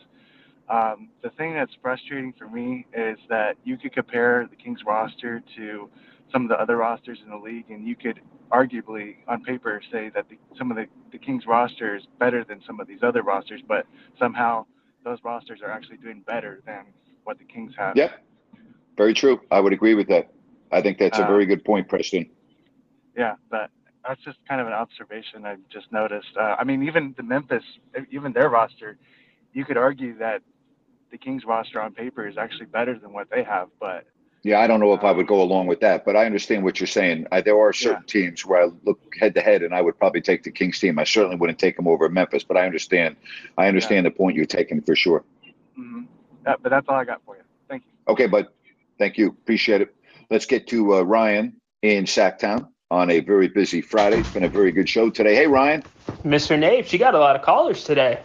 Um, the thing that's frustrating for me is that you could compare the Kings roster to some of the other rosters in the league, and you could arguably, on paper, say that the, some of the, the Kings roster is better than some of these other rosters, but somehow those rosters are actually doing better than what the Kings have. Yep. Very true. I would agree with that. I think that's a Uh, very good point, Preston. Yeah, but that's just kind of an observation I've just noticed. Uh, I mean, even the Memphis, even their roster, you could argue that the Kings roster on paper is actually better than what they have. But Yeah, I don't know if I would go along with that, but I understand what you're saying. I, there are certain teams where I look head to head, and I would probably take the Kings team. I certainly wouldn't take them over Memphis, but I understand. I understand the point you're taking for sure. mhm. that, but that's all I got for you. Thank you. Okay, bud. Thank you. Appreciate it. Let's get to uh, Ryan in Sacktown on a very busy Friday. It's been a very good show today. Hey, Ryan. Mr. Nave, you got a lot of callers today.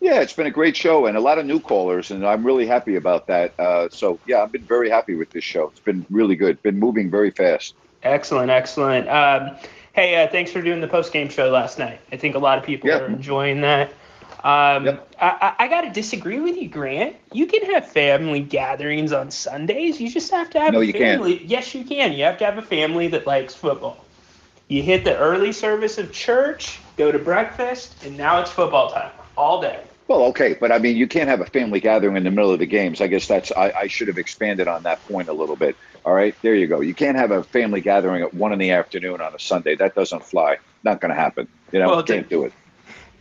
Yeah, it's been a great show and a lot of new callers, and I'm really happy about that. Uh, so, yeah, I've been very happy with this show. It's been really good. Been moving very fast. Excellent, excellent. Um, hey, uh, thanks for doing the post game show last night. I think a lot of people Yeah. are enjoying that. Um, I, I, I got to disagree with you, Grant. You can have family gatherings on Sundays. You just have to have No, a you can't. family. Yes, you can. You have to have a family that likes football. You hit the early service of church, go to breakfast, and now it's football time all day. Well, okay, but I mean, you can't have a family gathering in the middle of the games. I guess that's I, I should have expanded on that point a little bit. All right, there you go. You can't have a family gathering at one in the afternoon on a Sunday. That doesn't fly. Not going to happen. You know, Well, can't do it.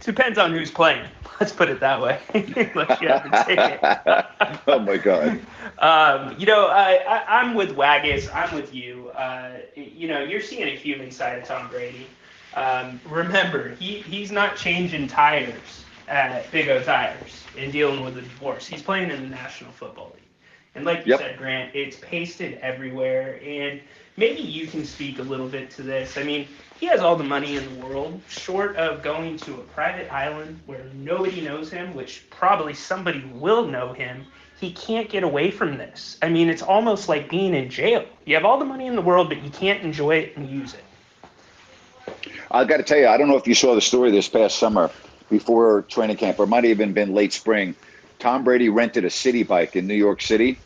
Depends on who's playing. Let's put it that way. Unless you have a ticket. oh my God. Um, you know, I, I, I'm with Waggis. I'm with you. Uh, you know, you're seeing a human side of Tom Brady. Um, remember, he, he's not changing tires at Big O Tires and dealing with a divorce. He's playing in the National Football League. And like you Yep. said, Grant, it's pasted everywhere. And maybe you can speak a little bit to this. I mean, he has all the money in the world, short of going to a private island where nobody knows him, which probably somebody will know him. He can't get away from this. I mean, it's almost like being in jail. You have all the money in the world, but you can't enjoy it and use it. I've got to tell you, I don't know if you saw the story this past summer before training camp, or might have even been late spring. Tom Brady rented a city bike in New York City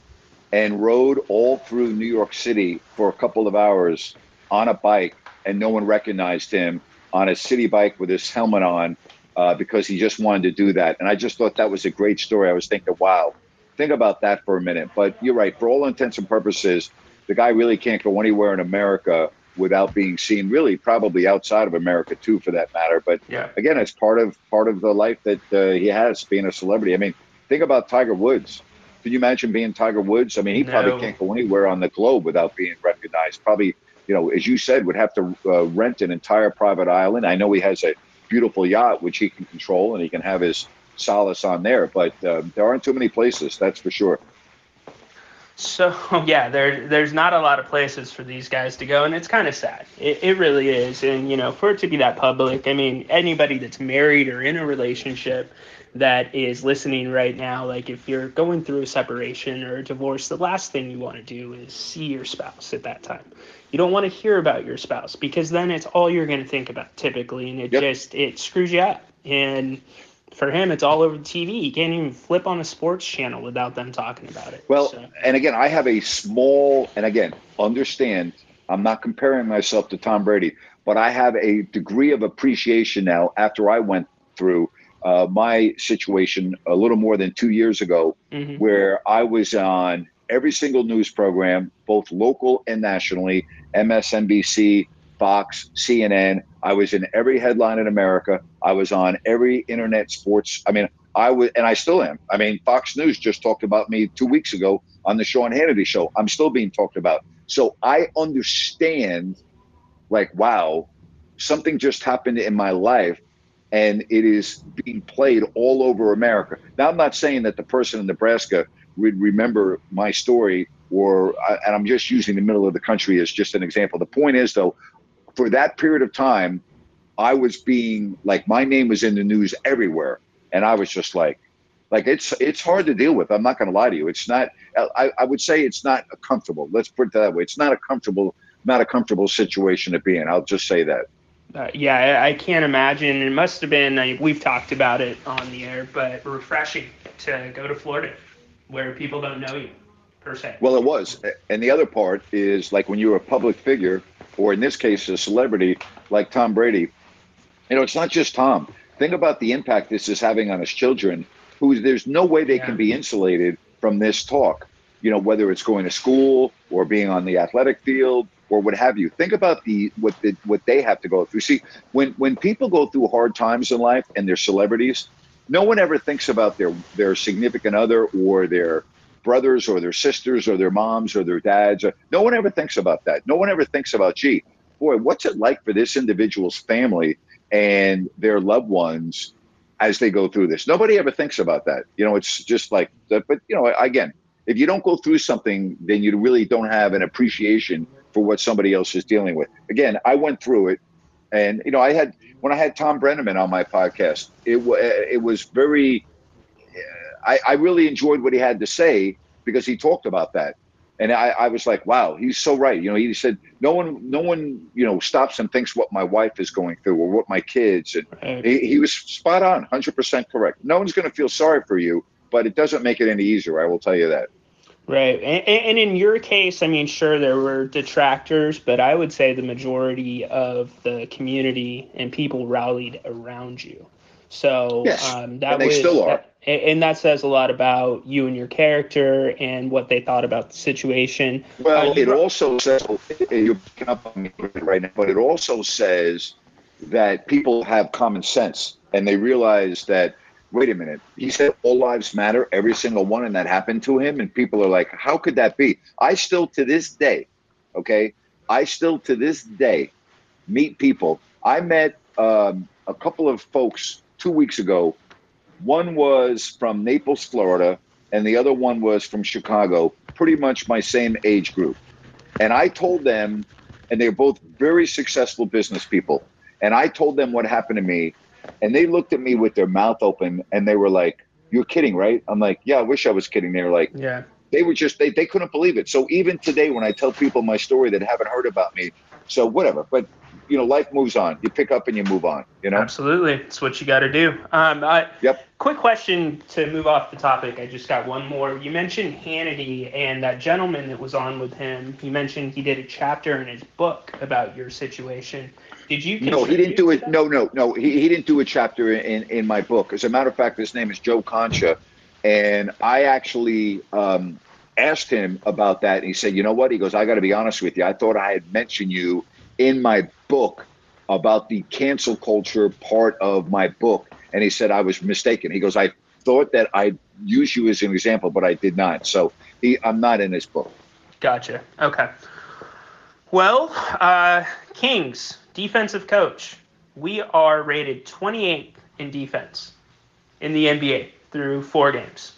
and rode all through New York City for a couple of hours on a bike, and no one recognized him on a city bike with his helmet on uh, because he just wanted to do that. And I just thought that was a great story. I was thinking, wow, think about that for a minute. But you're right. For all intents and purposes, the guy really can't go anywhere in America without being seen. Really, probably outside of America too, for that matter. But yeah. again, it's part of part of the life that uh, he has being a celebrity. I mean, think about Tiger Woods. Can you imagine being Tiger Woods? I mean, he No. probably can't go anywhere on the globe without being recognized. Probably, you know, as you said, would have to uh, rent an entire private island. I know he has a beautiful yacht which he can control, and he can have his solace on there. But um, there aren't too many places, that's for sure. So yeah, there there's not a lot of places for these guys to go, and it's kind of sad. It, it really is, and you know, for it to be that public, I mean, anybody that's married or in a relationship that is listening right now, like if you're going through a separation or a divorce, the last thing you want to do is see your spouse at that time. You don't want to hear about your spouse because then it's all you're going to think about typically, and it just it screws you up. And for him, it's all over the TV. He can't even flip on a sports channel without them talking about it. Well, So- and again, I have a small, and again, understand, I'm not comparing myself to Tom Brady, but I have a degree of appreciation now after I went through uh, my situation a little more than two years ago, Mhm. where I was on every single news program, both local and nationally, MSNBC, Fox, CNN. I was in every headline in America. I was on every internet sports. I mean, I was, and I still am. I mean, Fox News just talked about me two weeks ago on the Sean Hannity show. I'm still being talked about. So I understand, like, wow, something just happened in my life and it is being played all over America. Now, I'm not saying that the person in Nebraska would remember my story, or and I'm just using the middle of the country as just an example. The point is, though, for that period of time, I was being like my name was in the news everywhere, and I was just like, like it's it's hard to deal with. I'm not going to lie to you. It's not. I, I would say it's not comfortable. Let's put it that way. It's not a comfortable, not a comfortable situation to be in. I'll just say that. Uh, yeah, I, I can't imagine. It must have been. I, we've talked about it on the air, but refreshing to go to Florida, where people don't know you, per se. Well, it was. And the other part is like when you're a public figure, or in this case, a celebrity like Tom Brady, you know, it's not just Tom. Think about the impact this is having on his children, who there's no way they can be insulated from this talk, you know, whether it's going to school or being on the athletic field or what have you. Think about the what the, what they have to go through. See, when when people go through hard times in life and they're celebrities, no one ever thinks about their their significant other or their brothers or their sisters or their moms or their dads. No one ever thinks about that. No one ever thinks about, gee, boy, what's it like for this individual's family and their loved ones as they go through this? Nobody ever thinks about that. You know, it's just like, but you know, again, if you don't go through something, then you really don't have an appreciation for what somebody else is dealing with. Again, I went through it, and you know, I had when I had Tom Brenneman on my podcast, it wa- it was very. I, I really enjoyed what he had to say because he talked about that, and I, I was like, wow, he's so right. You know, he said no one, no one, you know, stops and thinks what my wife is going through or what my kids, and he, he was spot on, hundred percent correct. No one's going to feel sorry for you, but it doesn't make it any easier. I will tell you that. Right. And, and in your case, I mean, sure, there were detractors, but I would say the majority of the community and people rallied around you. So Yes, um, that was, still are. that- and and that says a lot about you and your character and what they thought about the situation. Well, Uh, it brought- also says you're picking up on me right now, but it also says that people have common sense and they realize that. Wait a minute. He said all lives matter, every single one, and that happened to him. And people are like, how could that be? I still, to this day, okay, I still, to this day, meet people. I met um, a couple of folks two weeks ago. One was from Naples, Florida, and the other one was from Chicago, pretty much my same age group. And I told them, and they're both very successful business people. And I told them what happened to me, and they looked at me with their mouth open, and they were like, "You're kidding, right?" I'm like, "Yeah, I wish I was kidding." They're like, Yeah. they were just they, they couldn't believe it so even today when i tell people my story that haven't heard about me so whatever but you know life moves on you pick up and you move on you know Absolutely, it's what you got to do. Um, I, Yep. Quick question to move off the topic. I just got one more. You mentioned Hannity and that gentleman that was on with him. You mentioned he did a chapter in his book about your situation. Did you? no he didn't do it that? no no no he, he didn't do a chapter in in my book as a matter of fact his name is joe concha and i actually um asked him about that and he said you know what he goes i got to be honest with you i thought i had mentioned you in my book about the cancel culture part of my book and he said i was mistaken he goes i thought that i'd use you as an example but i did not so he, i'm not in his book Gotcha. Okay. Well, uh, Kings defensive coach. We are rated 28th in defense in the NBA through four games.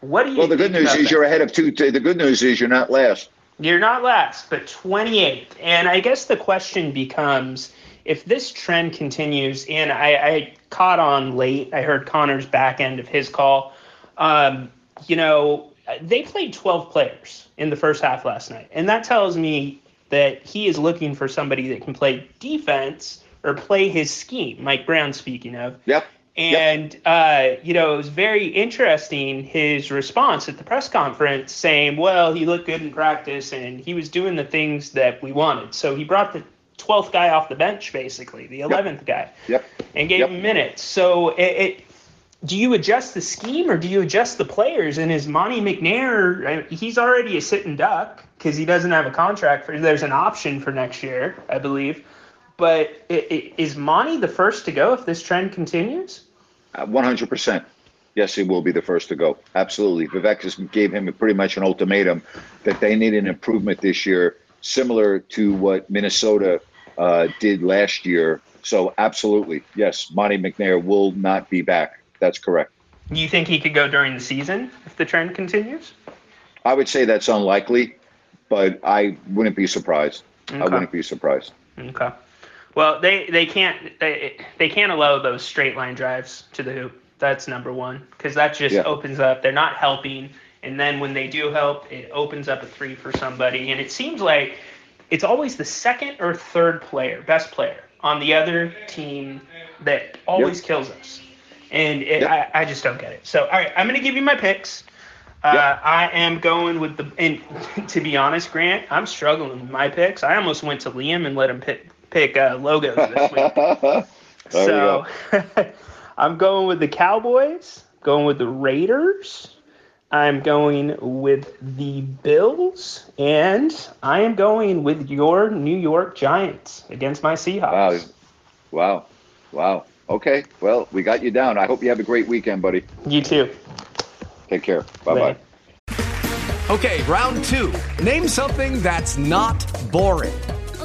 What do you? well the good news is that? you're ahead of two the good news is you're not last You're not last, but 28th. And I guess the question becomes if this trend continues, and I, I caught on late, I heard Connor's back end of his call. Um, you know, they played 12 players in the first half last night. And that tells me that he is looking for somebody that can play defense or play his scheme, Mike Brown speaking of. Yep. And uh, you know, it was very interesting his response at the press conference saying, "Well, he looked good in practice and he was doing the things that we wanted." So he brought the 12th guy off the bench, basically the 11th guy, Yep. and gave Yep. him minutes. So it, it do you adjust the scheme or do you adjust the players? And is Monte McNair? He's already a sitting duck because he doesn't have a contract for. There's an option for next year, I believe. But i- i- is Monte the first to go if this trend continues? Uh, 100%. Yes, he will be the first to go. Absolutely. Vivek just gave him pretty much an ultimatum that they need an improvement this year, similar to what Minnesota uh, did last year. So, absolutely. Yes, Monte McNair will not be back. That's correct. You think he could go during the season if the trend continues? I would say that's unlikely, but I wouldn't be surprised. Okay. I wouldn't be surprised. Okay. Well, they they can't they, they can't allow those straight line drives to the hoop. That's number one because that just Yeah. opens up. They're not helping, and then when they do help, it opens up a three for somebody. And it seems like it's always the second or third player, best player on the other team that always kills us. And it, I, I just don't get it. So, all right, I'm going to give you my picks. Uh, I am going with the, and to be honest, Grant, I'm struggling with my picks. I almost went to Liam and let him pick pick uh, logos this week. There you so I'm going with the Cowboys, going with the Raiders. I'm going with the Bills, and I am going with your New York Giants against my Seahawks. Wow. Wow. Wow. Okay. Well, we got you down. I hope you have a great weekend, buddy. You too. Take care. Bye bye. Okay, round two. Name something that's not boring.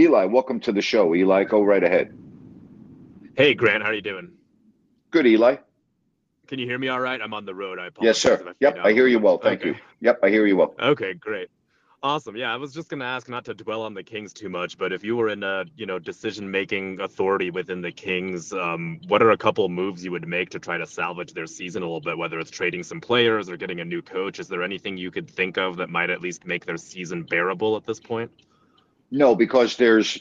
Eli, welcome to the show. Eli, go right ahead. Hey, Grant, how are you doing? Good, Eli. Can you hear me all right? I'm on the road. I apologize. Yes, sir. I Yep, I hear you well. Thank Okay. you. Yep, I hear you well. Okay, great. Awesome. Yeah, I was just gonna ask not to dwell on the Kings too much, but if you were in a you know decision-making authority within the Kings, um, what are a couple moves you would make to try to salvage their season a little bit? Whether it's trading some players or getting a new coach, is there anything you could think of that might at least make their season bearable at this point? No, because there's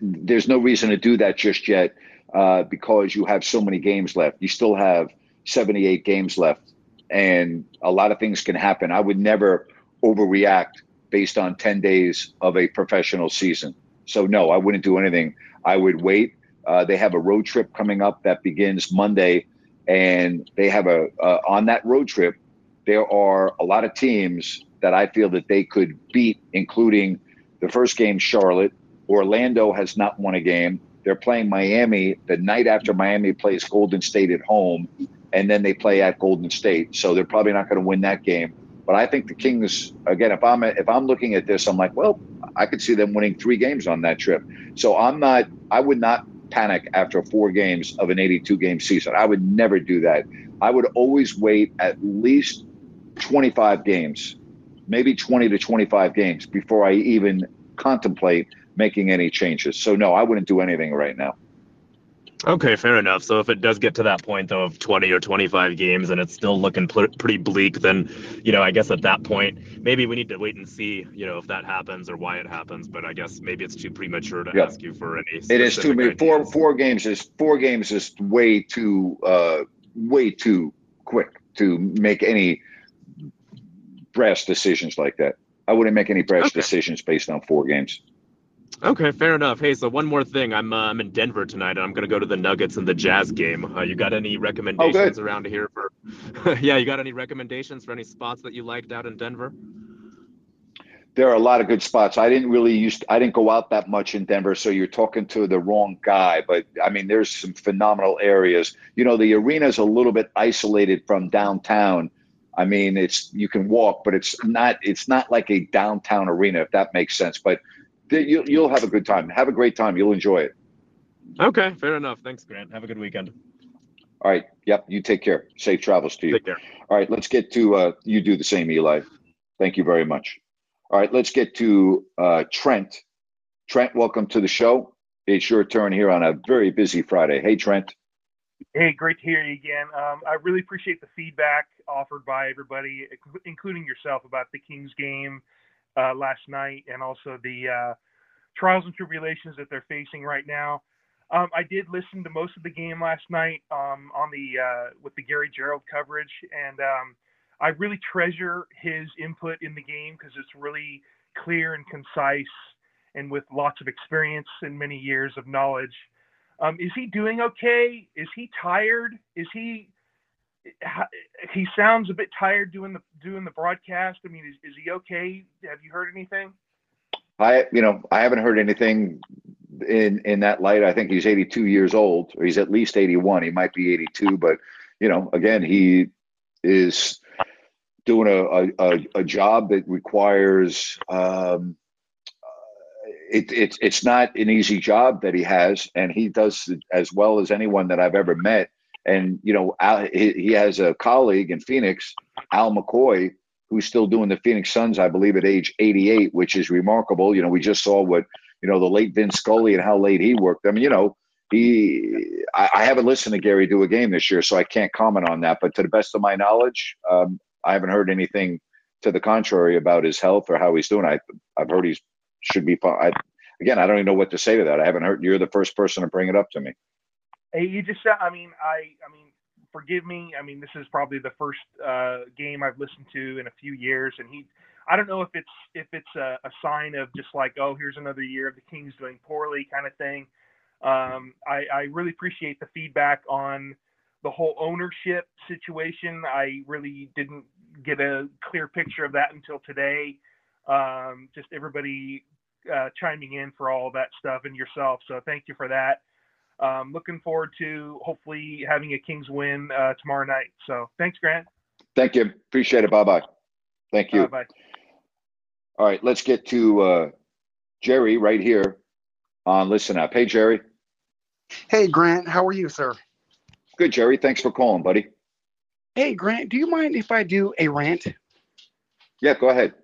there's no reason to do that just yet, uh, because you have so many games left. You still have 78 games left, and a lot of things can happen. I would never overreact based on 10 days of a professional season. So, no, I wouldn't do anything. I would wait. Uh, they have a road trip coming up that begins Monday, and they have a uh, on that road trip. There are a lot of teams that I feel that they could beat, including the first game, Charlotte. Orlando has not won a game. They're playing Miami the night after Miami plays Golden State at home, and then they play at Golden State. So they're probably not going to win that game. But I think the Kings again. If I'm if I'm looking at this, I'm like, well, I could see them winning three games on that trip. So I'm not. I would not panic after four games of an 82 game season. I would never do that. I would always wait at least 25 games, maybe 20 to 25 games before I even contemplate making any changes. So no, I wouldn't do anything right now. Okay, fair enough. So if it does get to that point though of 20 or 25 games and it's still looking pl- pretty bleak, then you know I guess at that point maybe we need to wait and see you know if that happens or why it happens. But I guess maybe it's too premature to Yeah. ask you for any. It is too many. Four four games is four games is way too uh, way too quick to make any brass decisions like that. I wouldn't make any brash decisions based on four games. Okay, fair enough. Hey, so one more thing. I'm uh, I'm in Denver tonight, and I'm gonna go to the Nuggets and the Jazz game. Uh, you got any recommendations around here for? yeah, you got any recommendations for any spots that you liked out in Denver? There are a lot of good spots. I didn't really use. I didn't go out that much in Denver, so you're talking to the wrong guy. But I mean, there's some phenomenal areas. You know, the arena's a little bit isolated from downtown. I mean, it's you can walk, but it's not. It's not like a downtown arena, if that makes sense. But th- you'll you'll have a good time. Have a great time. You'll enjoy it. Okay, fair enough. Thanks, Grant. Have a good weekend. All right. Yep. You take care. Safe travels to you. Take care. All right. Let's get to uh, you. Do the same, Eli. Thank you very much. All right. Let's get to uh, Trent. Trent, welcome to the show. It's your turn here on a very busy Friday. Hey, Trent. Hey, great to hear you again. Um, I really appreciate the feedback offered by everybody, including yourself, about the Kings game uh, last night and also the uh, trials and tribulations that they're facing right now. Um, I did listen to most of the game last night um, on the uh, with the Gary Gerould coverage, and um, I really treasure his input in the game because it's really clear and concise, and with lots of experience and many years of knowledge. Um, is he doing okay? Is he tired? Is he? He sounds a bit tired doing the doing the broadcast. I mean, is, is he okay? Have you heard anything? I, you know, I haven't heard anything in in that light. I think he's 82 years old, or he's at least 81. He might be 82, but you know, again, he is doing a a, a, job that requires. Um, it, it, it's not an easy job that he has, and he does as well as anyone that I've ever met. And you know, Al, he, he has a colleague in Phoenix, Al McCoy, who's still doing the Phoenix Suns, I believe, at age 88, which is remarkable. You know, we just saw what you know the late Vin Scully and how late he worked. I mean, you know, he. I, I haven't listened to Gary do a game this year, so I can't comment on that. But to the best of my knowledge, um, I haven't heard anything to the contrary about his health or how he's doing. I, I've heard he should be. fine. Again, I don't even know what to say to that. I haven't heard. You're the first person to bring it up to me. Hey, you just said. I mean, I. I mean, forgive me. I mean, this is probably the first uh, game I've listened to in a few years, and he. I don't know if it's if it's a, a sign of just like, oh, here's another year of the Kings doing poorly kind of thing. Um, I, I really appreciate the feedback on the whole ownership situation. I really didn't get a clear picture of that until today. Um, just everybody uh, chiming in for all that stuff and yourself. So thank you for that. Um, looking forward to hopefully having a Kings win uh, tomorrow night. So thanks, Grant. Thank you. Appreciate it. Bye bye. Thank you. Bye. Bye. All right, let's get to uh, Jerry right here on Listen Up. Hey, Jerry. Hey, Grant, how are you, sir? Good, Jerry. Thanks for calling, buddy. Hey, Grant, do you mind if I do a rant? Yeah, go ahead.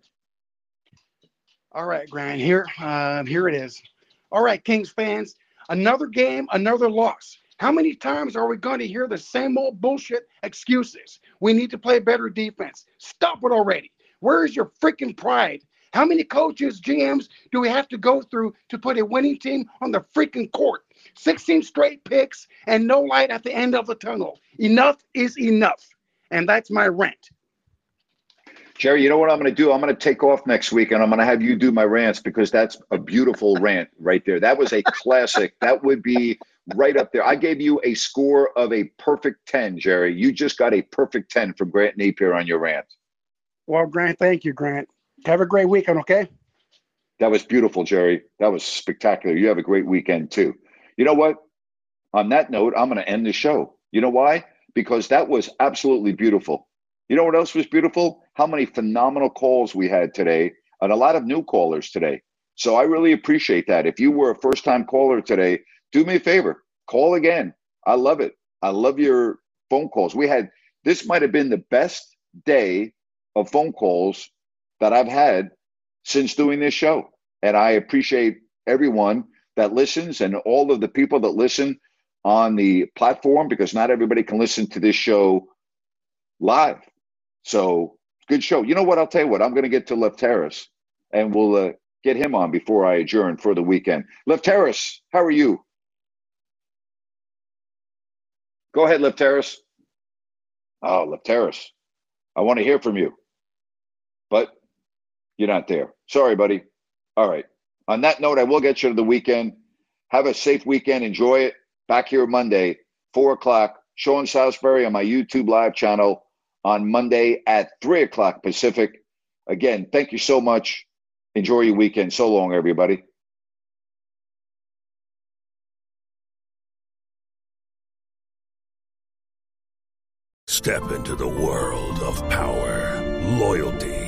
All right, Grant. Here, uh, here it is. All right, Kings fans. Another game, another loss. How many times are we going to hear the same old bullshit excuses? We need to play better defense. Stop it already. Where is your freaking pride? How many coaches, GMs do we have to go through to put a winning team on the freaking court? 16 straight picks and no light at the end of the tunnel. Enough is enough. And that's my rant. Jerry, you know what I'm going to do? I'm going to take off next week and I'm going to have you do my rants because that's a beautiful rant right there. That was a classic. that would be right up there. I gave you a score of a perfect 10, Jerry. You just got a perfect 10 from Grant Napear on your rant. Well, Grant, thank you, Grant. Have a great weekend, okay? That was beautiful, Jerry. That was spectacular. You have a great weekend too. You know what? On that note, I'm going to end the show. You know why? Because that was absolutely beautiful. You know what else was beautiful? How many phenomenal calls we had today and a lot of new callers today. So I really appreciate that. If you were a first time caller today, do me a favor, call again. I love it. I love your phone calls. We had this might have been the best day of phone calls that I've had since doing this show. And I appreciate everyone that listens and all of the people that listen on the platform because not everybody can listen to this show live. So good show. You know what? I'll tell you what. I'm going to get to Lefteris and we'll uh, get him on before I adjourn for the weekend. Lefteris, how are you? Go ahead, Lefteris. Oh, Lefteris, I want to hear from you, but you're not there. Sorry, buddy. All right. On that note, I will get you to the weekend. Have a safe weekend. Enjoy it. Back here Monday, four o'clock. Sean Salisbury on my YouTube live channel on Monday at three o'clock Pacific. Again, thank you so much. Enjoy your weekend. So long, everybody. Step into the world of power, loyalty,